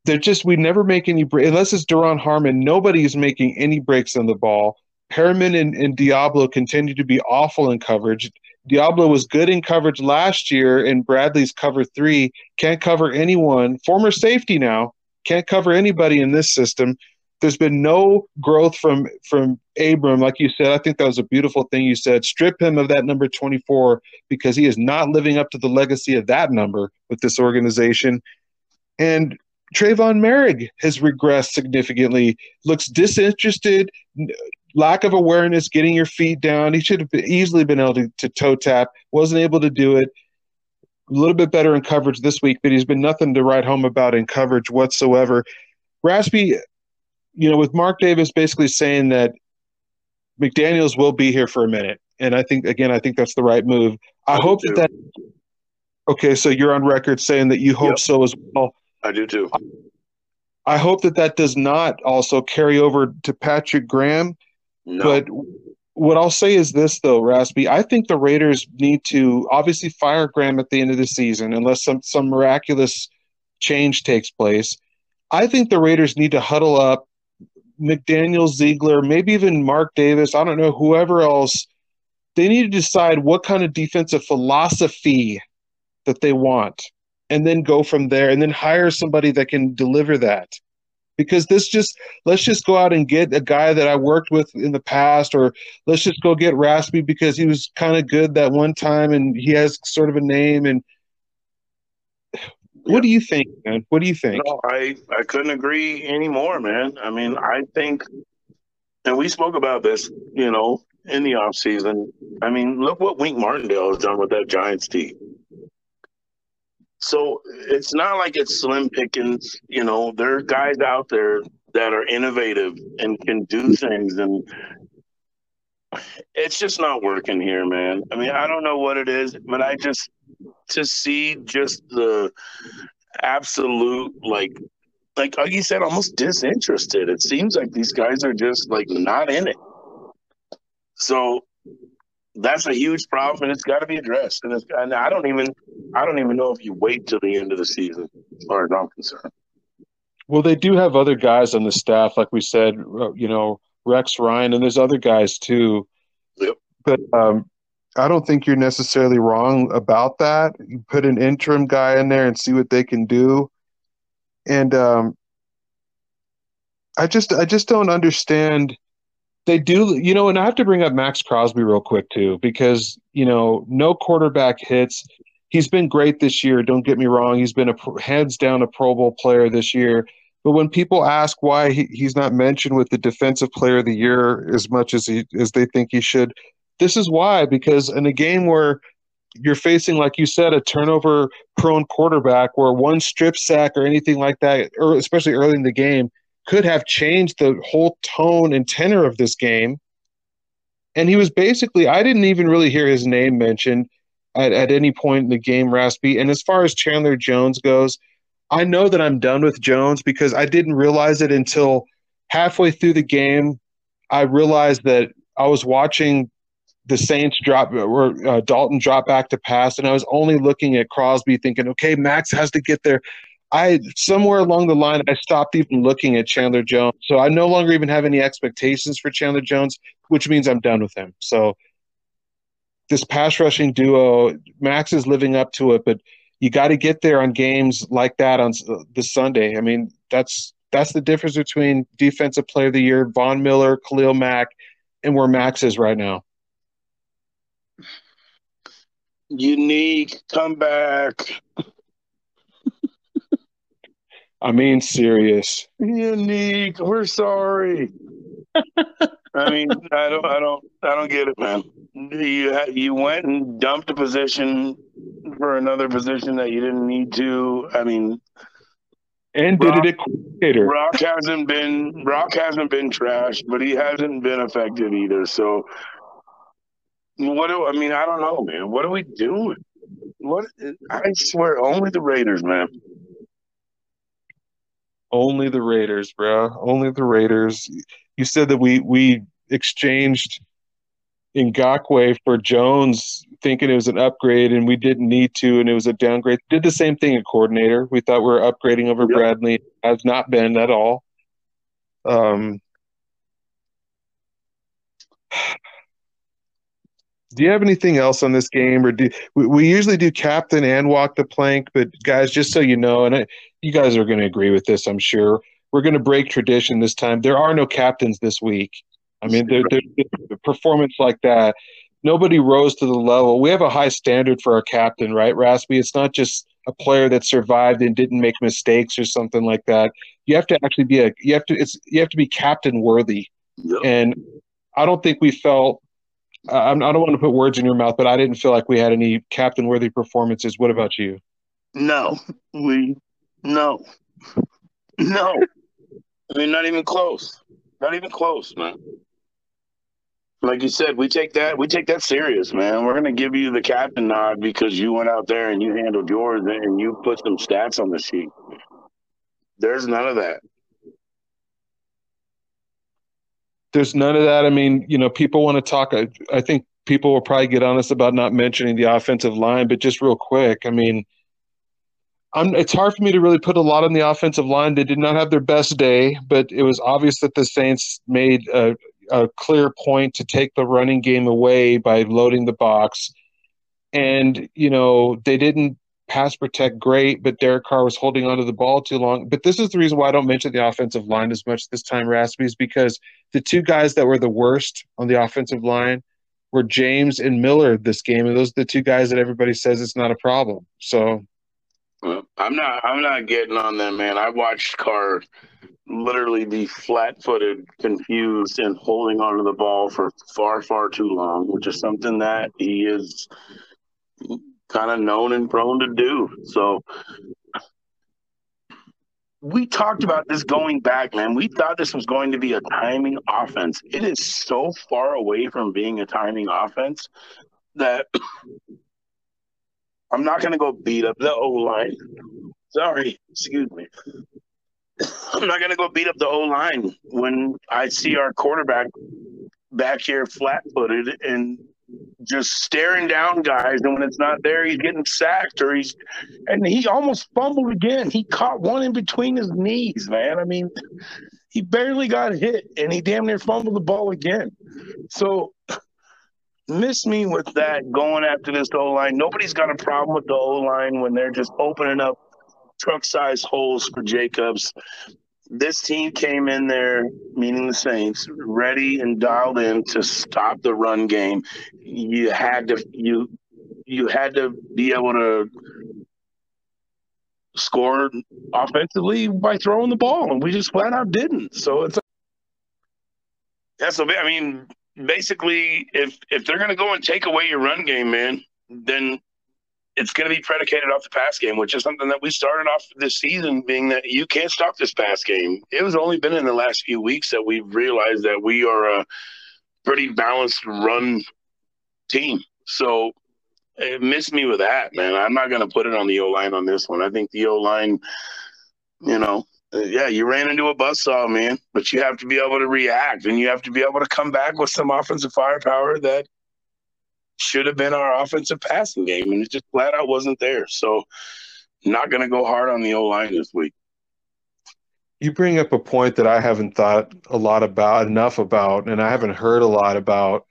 they're just we never make any unless it's Duron Harmon. Nobody's making any breaks on the ball. Perryman and, and Deablo continue to be awful in coverage. Deablo was good in coverage last year in Bradley's cover three. Can't cover anyone. Former safety now can't cover anybody in this system. There's been no growth from from Abram, like you said. I think that was a beautiful thing you said. Strip him of that number 24 because he is not living up to the legacy of that number with this organization. And Tre'von Moehrig has regressed significantly. Looks disinterested, lack of awareness, getting your feet down. He should have easily been able to, to toe tap. Wasn't able to do it. A little bit better in coverage this week, but he's been nothing to write home about in coverage whatsoever. Raspy, you know, with Mark Davis basically saying that McDaniels will be here for a minute, and I think again, I think that's the right move. I, I hope that that. Okay, so you're on record saying that you hope yep. so as well. I do too. I hope that that does not also carry over to Patrick Graham. No. But what I'll say is this, though, Raspy. I think the Raiders need to obviously fire Graham at the end of the season, unless some some miraculous change takes place. I think the Raiders need to huddle up McDaniel, Ziegler, maybe even Mark Davis, I don't know, whoever else, they need to decide what kind of defensive philosophy that they want and then go from there and then hire somebody that can deliver that. Because this just let's just go out and get a guy that I worked with in the past, or let's just go get Raspy because he was kind of good that one time and he has sort of a name and What do you think, man? What do you think? No, I I couldn't agree anymore, man. I mean, I think, and we spoke about this, you know, in the off season. I mean, look what Wink Martindale has done with that Giants team. So it's not like it's slim pickings. You know, there are guys out there that are innovative and can do things, and it's just not working here, man. I mean, I don't know what it is, but I just to see just the absolute like like like you said, almost disinterested. It seems like these guys are just like not in it. So that's a huge problem, and it's got to be addressed. And, and I don't even I don't even know if you wait till the end of the season, as far as I'm concerned. Well, they do have other guys on the staff, like we said. You know, Rex Ryan, and there's other guys too. Yep. But um, I don't think you're necessarily wrong about that. You put an interim guy in there and see what they can do. And um, I just I just don't understand they do, you know, and I have to bring up Maxx Crosby real quick too, because you know, no quarterback hits. He's been great this year. Don't get me wrong; he's been a hands down a Pro Bowl player this year. But when people ask why he, he's not mentioned with the Defensive Player of the Year as much as he as they think he should, this is why. Because in a game where you're facing, like you said, a turnover prone quarterback, where one strip sack or anything like that, or especially early in the game, could have changed the whole tone and tenor of this game. And he was basically, I didn't even really hear his name mentioned at, at any point in the game, Raspy. And as far as Chandler Jones goes, I know that I'm done with Jones because I didn't realize it until halfway through the game. I realized that I was watching the Saints drop or uh, Dalton drop back to pass, and I was only looking at Crosby, thinking, "Okay, Max has to get there." I somewhere along the line I stopped even looking at Chandler Jones. So I no longer even have any expectations for Chandler Jones, which means I'm done with him. So this pass rushing duo, Max is living up to it, but you got to get there on games like that on this Sunday. I mean, that's that's the difference between defensive player of the year, Von Miller, Khalil Mack, and where Max is right now. Unique comeback. I mean, serious. Unique. We're sorry. I mean, I don't, I don't, I don't get it, man. You you went and dumped a position for another position that you didn't need to. I mean, and did Rock, it coordinator. Rock hasn't been Rock hasn't been trash, but he hasn't been effective either. So, what do I mean? I don't know, man. What are we doing? What I swear, only the Raiders, man. Only the Raiders, bro. Only the Raiders. You said that we we exchanged Ngakoue for Jones, thinking it was an upgrade, and we didn't need to, and it was a downgrade. Did the same thing at coordinator. We thought we were upgrading over yep. Bradley. Has not been at all. Um, do you have anything else on this game, or do we, we usually do captain and walk the plank? But guys, just so you know, and I, you guys are going to agree with this, I'm sure. We're going to break tradition this time. There are no captains this week. I mean, they're, they're, performance like that, nobody rose to the level. We have a high standard for our captain, right, Raspy? It's not just a player that survived and didn't make mistakes or something like that. You have to actually be a you have to it's you have to be captain worthy. Yep. And I don't think we felt I, don't want to put words in your mouth, but I didn't feel like we had any captain worthy performances. What about you? No, we no, no. I mean, not even close. Not even close, man. Like you said, we take that we take that serious, man. We're gonna give you the captain nod because you went out there and you handled yours and you put some stats on the sheet. There's none of that. There's none of that. I mean, you know, people want to talk. I, I think people will probably get on us about not mentioning the offensive line, but just real quick, I mean, I'm, it's hard for me to really put a lot on the offensive line. They did not have their best day, but it was obvious that the Saints made a, a clear point to take the running game away by loading the box. And, you know, they didn't pass protect great, but Derek Carr was holding onto the ball too long. But this is the reason why I don't mention the offensive line as much this time, Raspy, is because the two guys that were the worst on the offensive line were James and Miller this game, and those are the two guys that everybody says it's not a problem. So I'm not. I'm not getting on them, man. I watched Carr literally be flat-footed, confused, and holding onto the ball for far, far too long, which is something that he is kind of known and prone to do. So we talked about this going back, man. We thought this was going to be a timing offense. It is so far away from being a timing offense that I'm not going to go beat up the O line. Sorry, excuse me. I'm not going to go beat up the O line when I see our quarterback back here flat footed and just staring down guys. And when it's not there, he's getting sacked or he's, and he almost fumbled again. He caught one in between his knees, man. I mean, he barely got hit and he damn near fumbled the ball again. So, miss me with that going after this O line. Nobody's got a problem with the O line when they're just opening up truck size holes for Jacobs. This team came in there, meaning the Saints, ready and dialed in to stop the run game. You had to you you had to be able to score offensively by throwing the ball, and we just flat out didn't. So it's yeah. So I mean, basically, if if they're to go and take away your run game, man, then it's going to be predicated off the pass game, which is something that we started off this season being that you can't stop this pass game. It was only been in the last few weeks that we've realized that we are a pretty balanced run team. So it missed me with that, man. I'm not going to put it on the O line on this one. I think the O line, you know, yeah, you ran into a buzzsaw, man, but you have to be able to react and you have to be able to come back with some offensive firepower that should have been our offensive passing game, and it just flat out wasn't there. So, not going to go hard on the O line this week. You bring up a point that I haven't thought a lot about, enough about, and I haven't heard a lot about.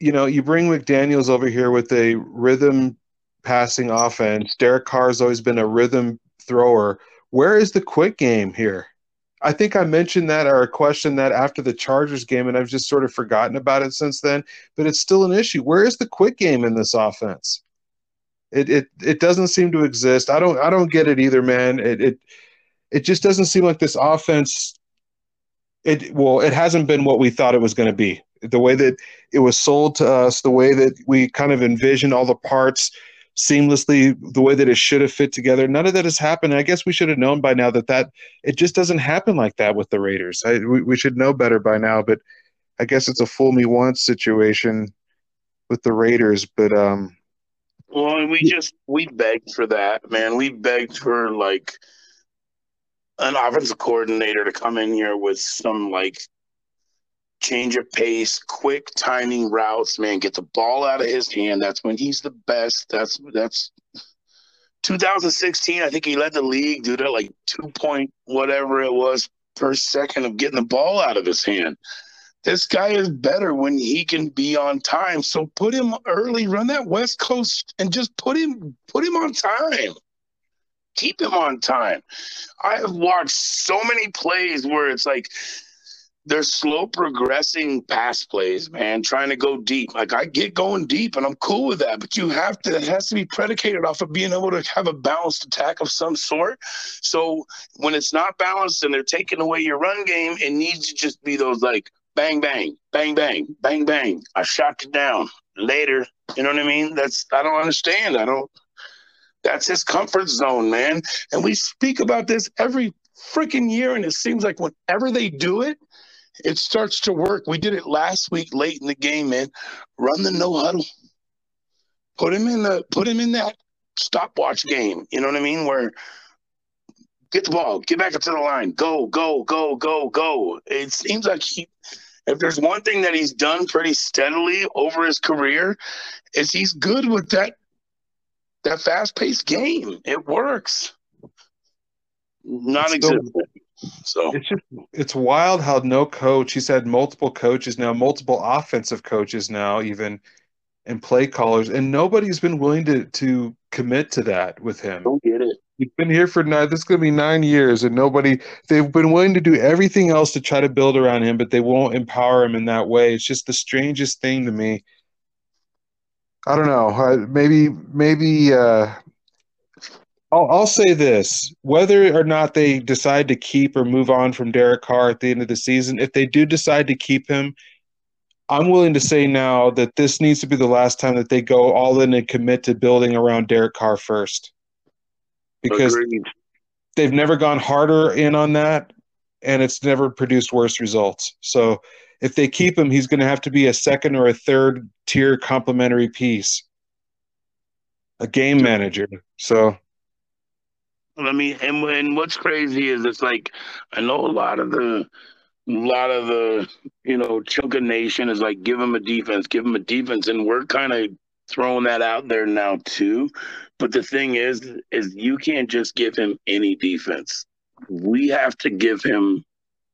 You know, you bring McDaniels over here with a rhythm passing offense. Derek Carr's always been a rhythm thrower. Where is the quick game here? I think I mentioned that or questioned that after the Chargers game, and I've just sort of forgotten about it since then. But it's still an issue. Where is the quick game in this offense? It it it doesn't seem to exist. I don't I don't get it either, man. It it it just doesn't seem like this offense. It well, it hasn't been what we thought it was going to be. The way that it was sold to us, the way that we kind of envisioned all the parts seamlessly the way that it should have fit together. None of that has happened. I guess we should have known by now that that it just doesn't happen like that with the Raiders. I, we, we should know better by now, but I guess it's a fool me once situation with the Raiders. But um, well, and we just we begged for that, man. We begged for like an offensive coordinator to come in here with some like change of pace, quick timing routes, man, get the ball out of his hand. That's when he's the best. That's that's 2016. I think he led the league due to like two point whatever it was per second of getting the ball out of his hand. This guy is better when he can be on time. So put him early, run that West Coast, and just put him put him on time. Keep him on time. I have watched so many plays where it's like they're slow progressing pass plays, man, trying to go deep. Like I get going deep and I'm cool with that, but you have to, it has to be predicated off of being able to have a balanced attack of some sort. So when it's not balanced and they're taking away your run game, it needs to just be those like bang, bang, bang, bang, bang, bang. I shot you down later. You know what I mean? That's, I don't understand. I don't, that's his comfort zone, man. And we speak about this every freaking year. And it seems like whenever they do it, it starts to work. We did it last week late in the game, man. Run the no huddle. Put him in the put him in that stopwatch game. You know what I mean? Where get the ball, get back up to the line, go, go, go, go, go. It seems like he if there's one thing that he's done pretty steadily over his career, is he's good with that that fast paced game. It works. Non existent. So it's just it's wild how no coach. He's had multiple coaches now, multiple offensive coaches now, even and play callers, and nobody's been willing to to commit to that with him. Don't get it. He's been here for nine. This is going to be nine years, and nobody. They've been willing to do everything else to try to build around him, but they won't empower him in that way. It's just the strangest thing to me. I don't know. Maybe maybe uh, I'll, I'll say this: whether or not they decide to keep or move on from Derek Carr at the end of the season, if they do decide to keep him, I'm willing to say now that this needs to be the last time that they go all in and commit to building around Derek Carr first, because Agreed. they've never gone harder in on that, and it's never produced worse results. So if they keep him, he's going to have to be a second or a third tier complementary piece, a game manager. So I mean, and, and what's crazy is it's like I know a lot of the, a lot of the, you know, Chunka Nation is like give him a defense, give him a defense, and we're kind of throwing that out there now too. But the thing is, is you can't just give him any defense. We have to give him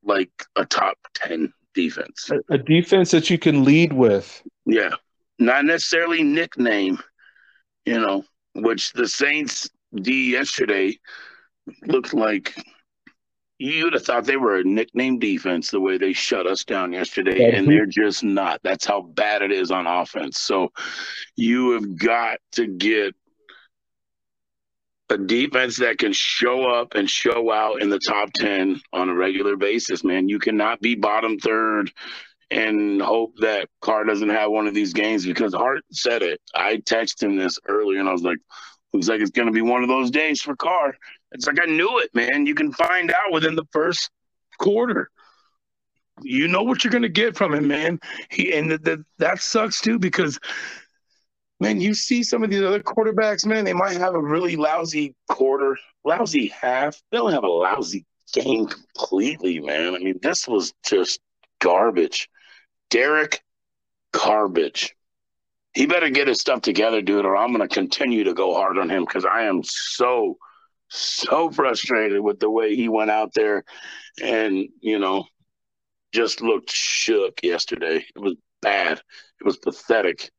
like a top ten defense. a, a defense that you can lead with. Yeah, not necessarily nickname, you know, which the Saints D yesterday looked like you'd have thought they were a nickname defense the way they shut us down yesterday, and they're just not. That's how bad it is on offense. So you have got to get a defense that can show up and show out in the top 10 on a regular basis, man. You cannot be bottom third and hope that Carr doesn't have one of these games because Hart said it. I texted him this earlier and I was like, looks like it's going to be one of those days for Carr. It's like I knew it, man. You can find out within the first quarter. You know what you're going to get from him, man. He and the, the, that sucks too because man, you see some of these other quarterbacks, man, they might have a really lousy quarter, lousy half. They don't have a lousy game completely, man. I mean, this was just garbage. Derek Garbage. He better get his stuff together, dude, or I'm going to continue to go hard on him because I am so, so frustrated with the way he went out there and, you know, just looked shook yesterday. It was bad. It was pathetic.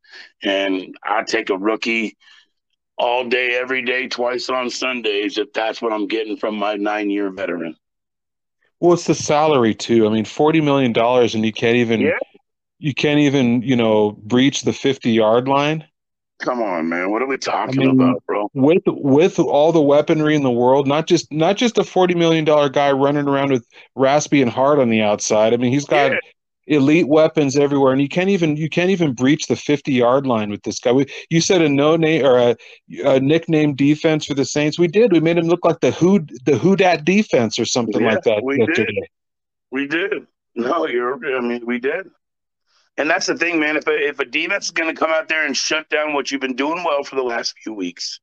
And I take a rookie all day, every day, twice on Sundays if that's what I'm getting from my nine year veteran. Well, it's the salary too. I mean, forty million dollars, and you can't even Yeah. You can't even you know breach the fifty yard line Come on, man. What are we talking I mean, about, bro? with with all the weaponry in the world. Not just not just a forty million dollar guy running around with Raspy and hard on the outside. I mean, he's got Yeah. elite weapons everywhere, and you can't even you can't even breach the fifty yard line with this guy. We, you said a no name or a, a nickname defense for the Saints. We did. We made him look like the who the who dat defense or something Yeah, like that we did. We did. No, you're. I mean, we did. And that's the thing, man. If a, if a defense is going to come out there and shut down what you've been doing well for the last few weeks,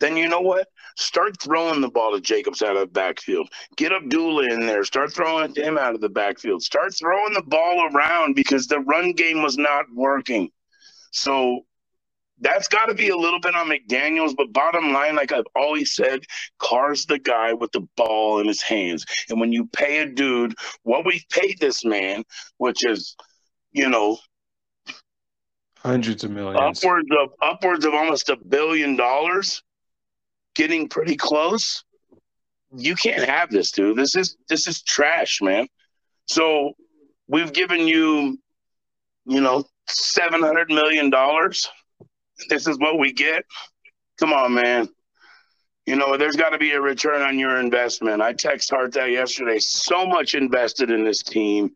then you know what? Start throwing the ball to Jacobs out of the backfield. Get Abdullah in there. Start throwing it to him out of the backfield. Start throwing the ball around because the run game was not working. So that's got to be a little bit on McDaniels. But bottom line, like I've always said, Carr's the guy with the ball in his hands. And when you pay a dude what we've paid this man, which is, you know, Hundreds of millions. upwards of upwards of almost a billion dollars, getting pretty close. You can't have this, dude. This is this is trash, man. So we've given you, you know, seven hundred million dollars. This is what we get. Come on, man. You know, there's got to be a return on your investment. I text Hart that yesterday. So much invested in this team,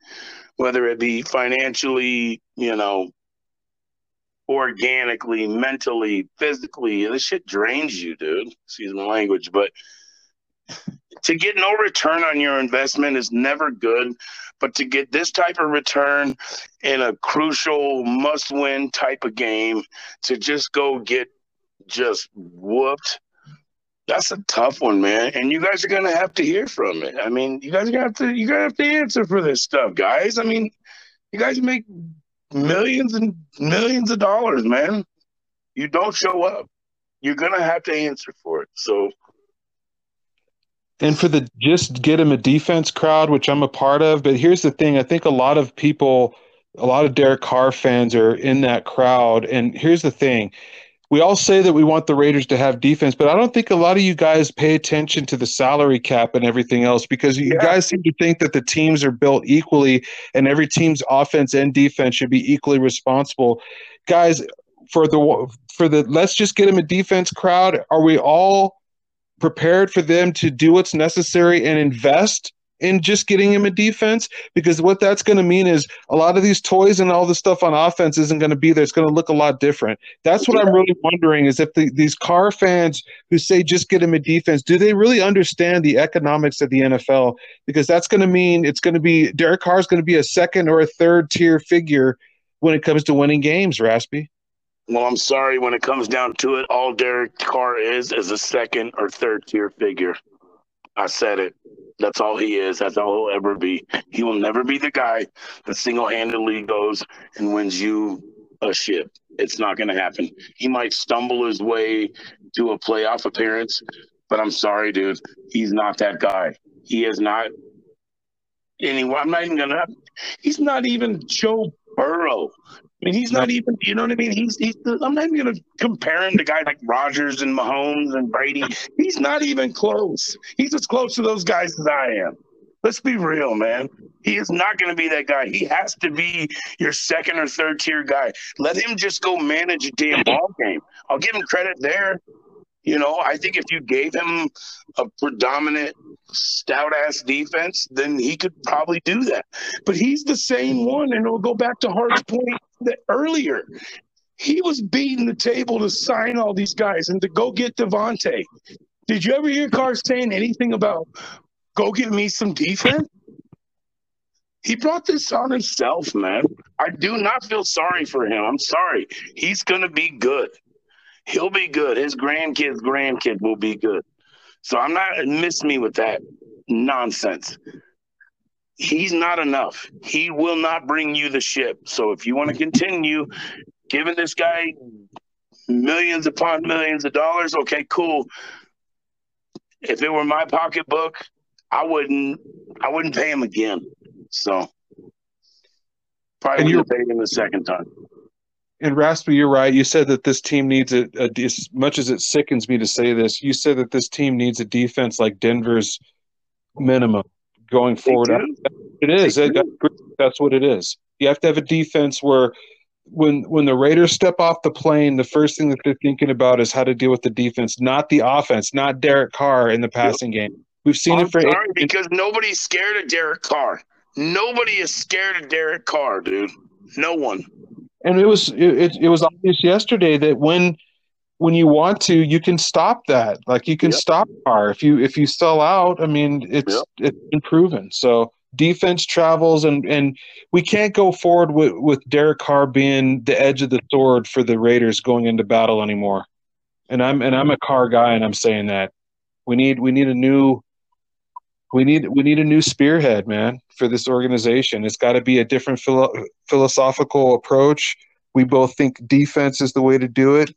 whether it be financially, you know, organically, mentally, physically. This shit drains you, dude. Excuse my language, but to get no return on your investment is never good. But to get this type of return in a crucial must-win type of game, to just go get just whooped. That's a tough one, man. And you guys are gonna have to hear from it. I mean, you guys are gonna have to you gotta have to answer for this stuff, guys. I mean, you guys make millions and millions of dollars, man. You don't show up. You're gonna have to answer for it. So And for the just get him a defense crowd, which I'm a part of. But here's the thing I think a lot of people, a lot of Derek Carr fans are in that crowd. And here's the thing we all say that we want the Raiders to have defense, but I don't think a lot of you guys pay attention to the salary cap and everything else because you Yeah. guys seem to think that the teams are built equally and every team's offense and defense should be equally responsible. Guys, for the for the let's just get him a defense crowd. Are we all prepared for them to do what's necessary and invest in just getting him a defense because what that's going to mean is a lot of these toys and all the stuff on offense isn't going to be there. It's going to look a lot different. That's what I'm really wondering is if the, these Carr fans who say just get him a defense, do they really understand the economics of the NFL? Because that's going to mean it's going to be Derek Carr is going to be a second or a third tier figure when it comes to winning games, Raspy. Well, I'm sorry. When it comes down to it, all Derek Carr is is a second or third tier figure. I said it. That's all he is. That's all he'll ever be. He will never be the guy that single handedly goes and wins you a ship. It's not going to happen. He might stumble his way to a playoff appearance, but I'm sorry, dude. He's not that guy. He is not anyone. I'm not even going to. He's not even Joe Burrow. I mean, he's not even, you know what I mean? He's, he's I'm not even going to compare him to guys like Rodgers and Mahomes and Brady. He's not even close. He's as close to those guys as I am. Let's be real, man. He is not going to be that guy. He has to be your second or third tier guy. Let him just go manage a damn ball game. I'll give him credit there. You know, I think if you gave him a predominant stout ass defense, then he could probably do that. But he's the same one, and it'll go back to Hart's point that earlier. He was beating the table to sign all these guys and to go get Davante. Did you ever hear Carr saying anything about go get me some defense? He brought this on himself, man. I do not feel sorry for him. I'm sorry. He's going to be good. He'll be good. His grandkids' grandkid will be good. So I'm not miss me with that nonsense. He's not enough. He will not bring you the ship. So if you want to continue giving this guy millions upon millions of dollars, okay, cool. If it were my pocketbook, I wouldn't I wouldn't pay him again. So probably would pay him the second time. And Raspy, you're right. You said that this team needs a, a, as much as it sickens me to say this. You said that this team needs a defense like Denver's minimum going forward. It is. that's what it is. You have to have a defense where when when the Raiders step off the plane, the first thing that they're thinking about is how to deal with the defense, not the offense, not Derek Carr in the passing yep. game. We've seen I'm it for sorry, because nobody's scared of Derek Carr. Nobody is scared of Derek Carr, dude. No one and it was it, it was obvious yesterday that when when you want to you can stop that like you can yep. stop Carr if you if you sell out i mean it's yep. it's been proven so defense travels and and we can't go forward with with derek carr being the edge of the sword for the raiders going into battle anymore and i'm and i'm a Carr guy and i'm saying that we need we need a new we need we need a new spearhead, man, for this organization. It's got to be a different philo- philosophical approach. We both think defense is the way to do it,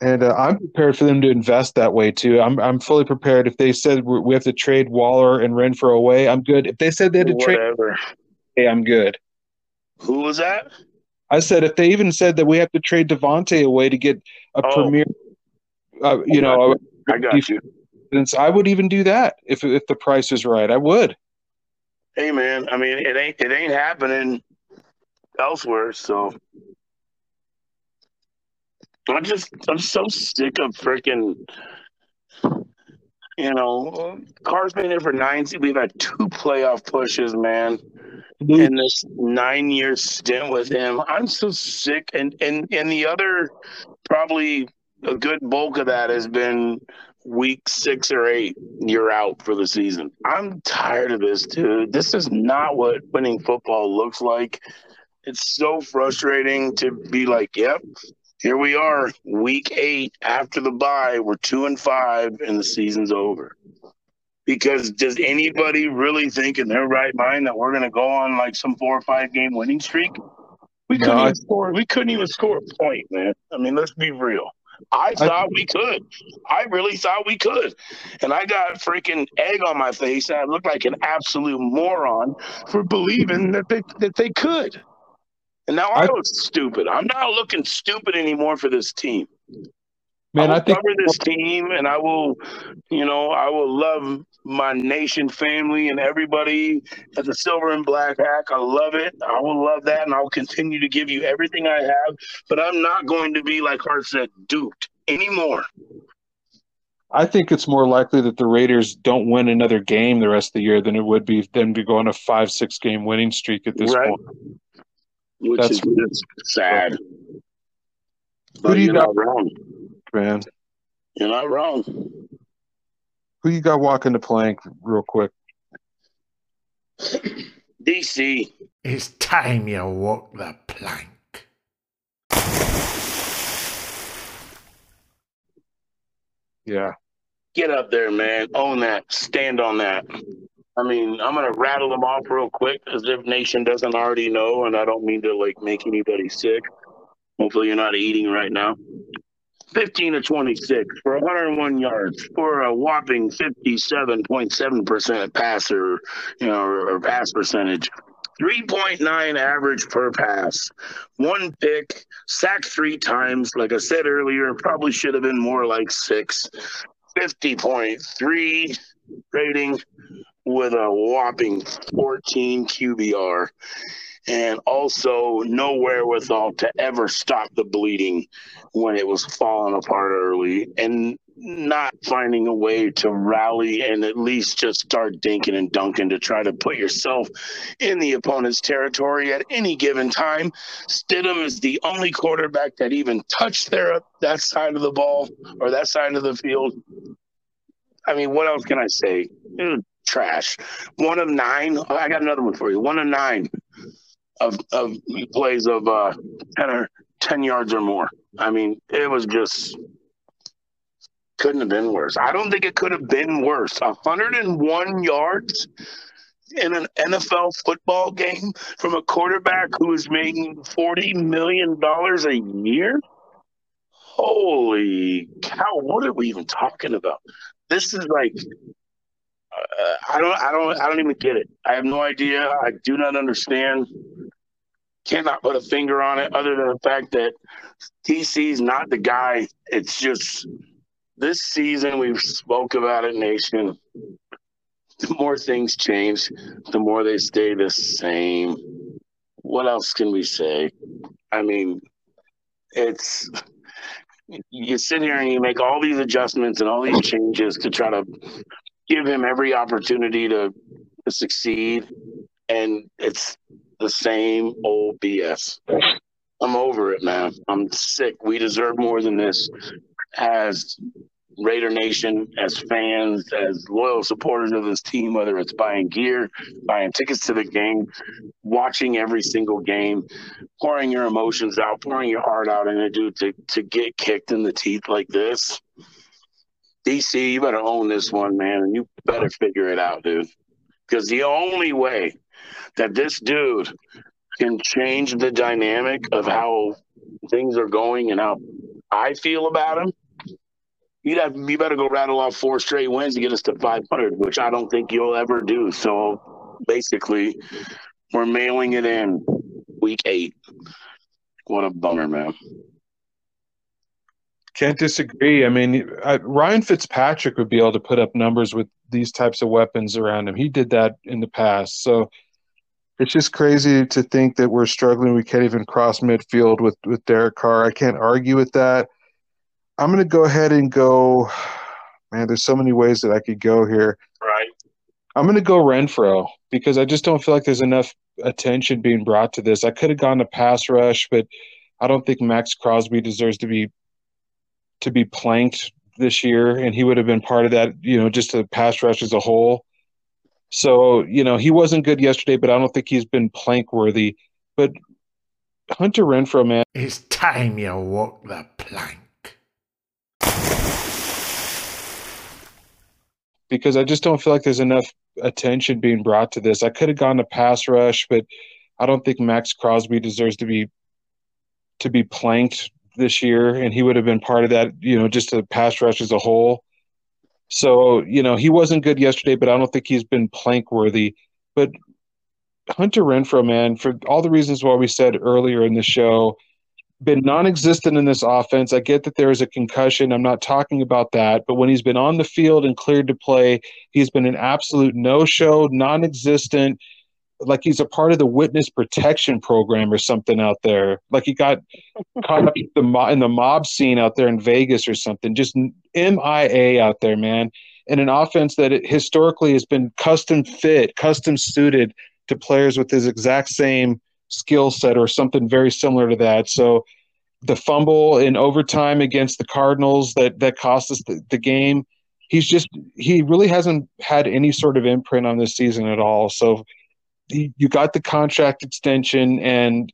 and uh, I'm prepared for them to invest that way too. I'm I'm fully prepared. If they said we have to trade Waller and Renfrow away, I'm good. If they said they had to Whatever. trade, hey, I'm good. Who was that? I said if they even said that we have to trade Davante away to get a oh. premier, uh, you I know, I got you I would even do that if if the price is right. I would. Hey man, I mean it ain't it ain't happening elsewhere, so I'm just I'm so sick of freaking you know, Carr's been here for nine. We've had two playoff pushes, man. Mm-hmm. In this nine year stint with him, I'm so sick. And and and the other, probably a good bulk of that has been week six or eight, you're out for the season. I'm tired of this, dude. This is not what winning football looks like. It's so frustrating to be like, yep, here we are, week eight after the bye. We're two and five, and the season's over. Because does anybody really think in their right mind that we're going to go on like some four or five game winning streak? We couldn't no, even score. We couldn't even score a point, man. I mean, let's be real. I thought we could. I really thought we could. And I got freaking egg on my face and I looked like an absolute moron for believing that they that they could. And now I, I look stupid. I'm not looking stupid anymore for this team. Man, I, I think cover this team, and I will, you know, I will love my nation family and everybody at the Silver and Black Hack. I love it. I will love that, and I will continue to give you everything I have. But I'm not going to be like Hart said, duped anymore. I think it's more likely that the Raiders don't win another game the rest of the year than it would be them to go on a five six game winning streak at this Right. point. Which That's- is just sad. Who But do you you're got? not wrong. Man, You're not wrong. who you got walking the plank real quick? DC. It's time you walk the plank. Yeah, Get up there, man. Own that. Stand on that. I mean, I'm gonna rattle them off real quick as if Nation doesn't already know, and I don't mean to like make anybody sick. Hopefully, you're not eating right now. 15 to 26 for 101 yards for a whopping 57.7% passer, you know, or, or pass percentage. 3.9 average per pass. One pick, sacked three times. Like I said earlier, probably should have been more like six. 50.3 rating with a whopping 14 QBR. And also no wherewithal to ever stop the bleeding when it was falling apart early and not finding a way to rally and at least just start dinking and dunking to try to put yourself in the opponent's territory at any given time. Stidham is the only quarterback that even touched their that side of the ball or that side of the field. I mean, what else can I say? Dude, trash. One of nine. oh, I got another one for you. One of nine of of plays of uh, 10 or 10 yards or more. I mean, it was just couldn't have been worse. I don't think it could have been worse. 101 yards in an NFL football game from a quarterback who is making 40 million dollars a year. Holy cow! What are we even talking about? This is like uh, I don't, I don't, I don't even get it. I have no idea. I do not understand. Cannot put a finger on it, other than the fact that TC is not the guy. It's just this season we've spoke about it, nation. The more things change, the more they stay the same. What else can we say? I mean, it's you sit here and you make all these adjustments and all these changes to try to give him every opportunity to, to succeed, and it's the same old BS. I'm over it, man. I'm sick. We deserve more than this as Raider Nation, as fans, as loyal supporters of this team, whether it's buying gear, buying tickets to the game, watching every single game, pouring your emotions out, pouring your heart out in it, dude, to, to get kicked in the teeth like this. DC, you better own this one, man, and you better figure it out, dude. Because the only way that this dude can change the dynamic of how things are going and how I feel about him, you'd have you better go rattle off four straight wins to get us to 500, which I don't think you'll ever do. So basically, we're mailing it in week eight. What a bummer, man. Can't disagree. I mean, I, Ryan Fitzpatrick would be able to put up numbers with these types of weapons around him. He did that in the past. So it's just crazy to think that we're struggling. We can't even cross midfield with with Derek Carr. I can't argue with that. I'm going to go ahead and go. Man, there's so many ways that I could go here. Right. I'm going to go Renfrow because I just don't feel like there's enough attention being brought to this. I could have gone to pass rush, but I don't think Maxx Crosby deserves to be to be planked this year, and he would have been part of that. You know, just the pass rush as a whole. So you know, he wasn't good yesterday, but I don't think he's been plank worthy. But Hunter Renfrow, man, It's time you walk the plank. because I just don't feel like there's enough attention being brought to this. I could have gone to pass rush, but I don't think Maxx Crosby deserves to be to be planked this year, and he would have been part of that. You know, just the pass rush as a whole. So you know, he wasn't good yesterday, but I don't think he's been plank worthy. But Hunter Renfrow, man, for all the reasons why we said earlier in the show, been non-existent in this offense. I get that there is a concussion. I'm not talking about that, but when he's been on the field and cleared to play, he's been an absolute no-show, non-existent. Like he's a part of the witness protection program or something out there. Like he got caught up in the, mo- in the mob scene out there in Vegas or something. Just MIA out there, man. And an offense that it historically has been custom fit, custom suited to players with his exact same skill set or something very similar to that. So the fumble in overtime against the Cardinals that that cost us the, the game. He's just he really hasn't had any sort of imprint on this season at all. So you got the contract extension and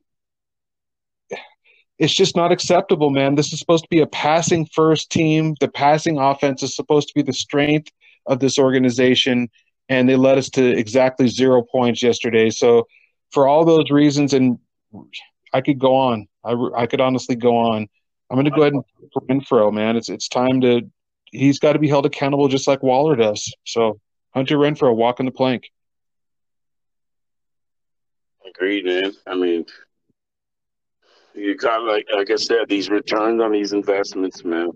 it's just not acceptable, man. This is supposed to be a passing first team. The passing offense is supposed to be the strength of this organization, and they led us to exactly zero points yesterday. So, for all those reasons, and I could go on. I, I could honestly go on. I'm going to go ahead and for Renfrow, man. It's it's time to. He's got to be held accountable just like Waller does. So Hunter Renfrow walking the plank. Agreed, man. I mean, you got like like I said, these returns on these investments, man.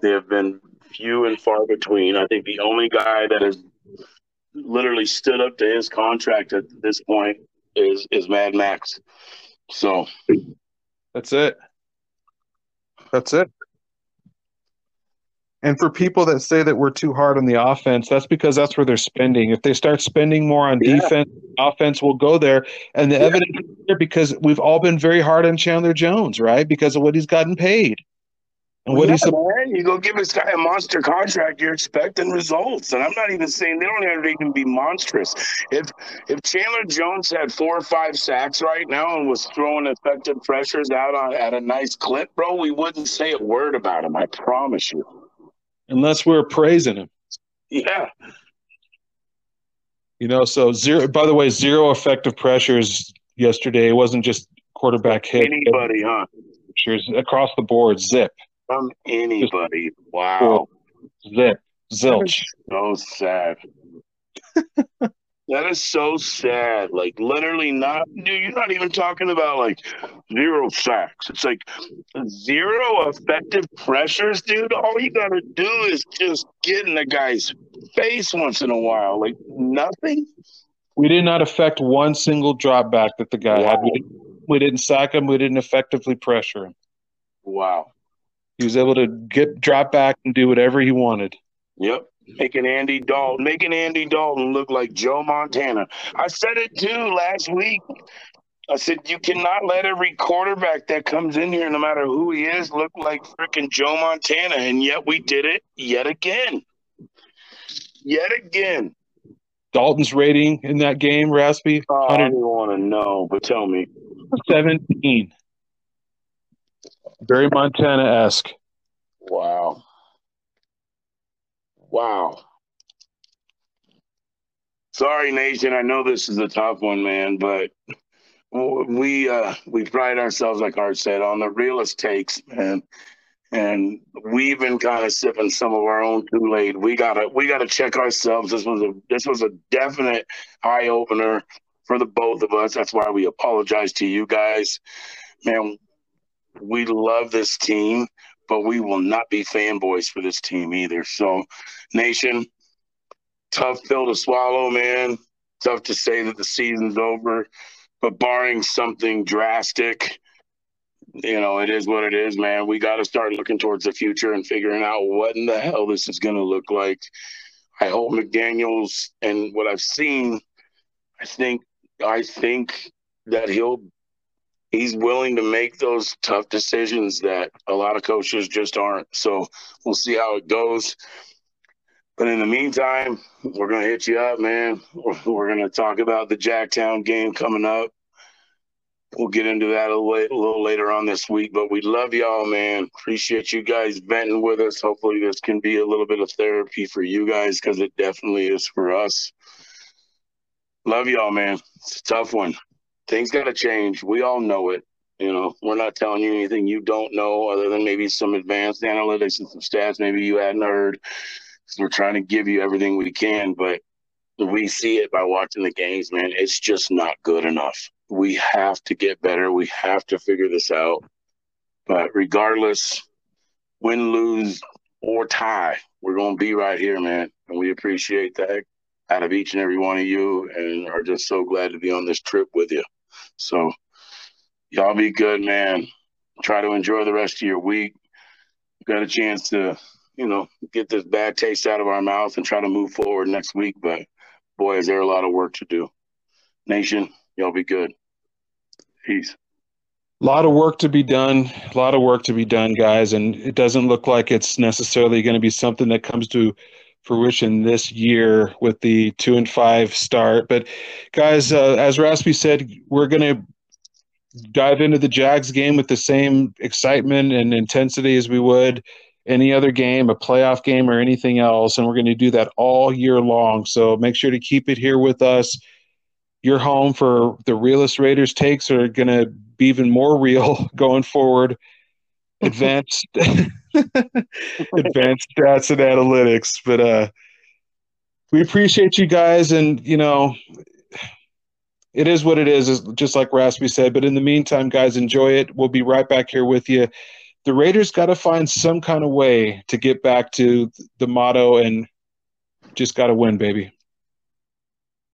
They have been few and far between. I think the only guy that has literally stood up to his contract at this point is is Mad Max. So that's it. That's it. And for people that say that we're too hard on the offense, that's because that's where they're spending. If they start spending more on yeah. defense, offense will go there. And the yeah. evidence is there because we've all been very hard on Chandler Jones, right? Because of what he's gotten paid. And what yeah, he's man, you go give this guy a monster contract, you're expecting results. And I'm not even saying they don't have to even be monstrous. If if Chandler Jones had four or five sacks right now and was throwing effective pressures out on at a nice clip, bro, we wouldn't say a word about him. I promise you unless we're praising him. Yeah. You know, so zero. By the way, zero effective pressures yesterday. It wasn't just quarterback hit. Anybody, huh? Pressures across the board. Zip. From anybody. Just wow. Zip. Zilch. So sad. That is so sad. Like literally not dude, you're not even talking about like zero sacks. It's like zero effective pressures, dude. All you gotta do is just get in the guy's face once in a while. Like nothing. We did not affect one single drop back that the guy wow. had. We didn't, we didn't sack him, we didn't effectively pressure him. Wow. He was able to get drop back and do whatever he wanted. Yep making Andy Dalton, making Andy Dalton look like Joe Montana. I said it too last week. I said you cannot let every quarterback that comes in here, no matter who he is, look like freaking Joe Montana, and yet we did it yet again. Yet again. Dalton's rating in that game, Raspy? Oh, I don't want to know, but tell me. 17. Very Montana esque. Wow. Wow. Sorry, Nation. I know this is a tough one, man, but we uh, we pride ourselves, like Hart said, on the realest takes, man. And we've been kind of sipping some of our own Kool Aid. We gotta we gotta check ourselves. This was a this was a definite eye opener for the both of us. That's why we apologize to you guys, man. We love this team but we will not be fanboys for this team either. So, Nation, tough pill to swallow, man. Tough to say that the season's over, but barring something drastic, you know, it is what it is, man. We got to start looking towards the future and figuring out what in the hell this is going to look like. I hope McDaniels and what I've seen, I think, I think that he'll he's willing to make those tough decisions that a lot of coaches just aren't. So we'll see how it goes. But in the meantime, we're going to hit you up, man. We're, going to talk about the Jacktown game coming up. We'll get into that a a little later on this week, but we love y'all, man. Appreciate you guys venting with us. Hopefully, this can be a little bit of therapy for you guys because it definitely is for us. Love y'all, man. It's a tough one things got to change. We all know it. You know, we're not telling you anything you don't know other than maybe some advanced analytics and some stats maybe you hadn't heard. We're trying to give you everything we can, but we see it by watching the games, man. It's just not good enough. We have to get better. We have to figure this out. But regardless, win, lose, or tie, we're going to be right here, man. And we appreciate that. out of each and every one of you and are just so glad to be on this trip with you. So y'all be good, man. Try to enjoy the rest of your week. Got a chance to, you know, get this bad taste out of our mouth and try to move forward next week. But boy, is there a lot of work to do. Nation, y'all be good. Peace. A lot of work to be done. A lot of work to be done, guys. And it doesn't look like it's necessarily going to be something that comes to fruition this year with the two and five start. But guys, uh, as Raspy said, we're going to dive into the Jags game with the same excitement and intensity as we would any other game, a playoff game, or anything else. And we're going to do that all year long. So make sure to keep it here with us. Your home for the realist Raiders takes are going to be even more real going forward. Advanced, advanced stats and analytics. But uh, we appreciate you guys, and you know, it is what it is, is just like Raspy said. But in the meantime, guys, enjoy it. We'll be right back here with you. The Raiders got to find some kind of way to get back to the motto and just got to win, baby.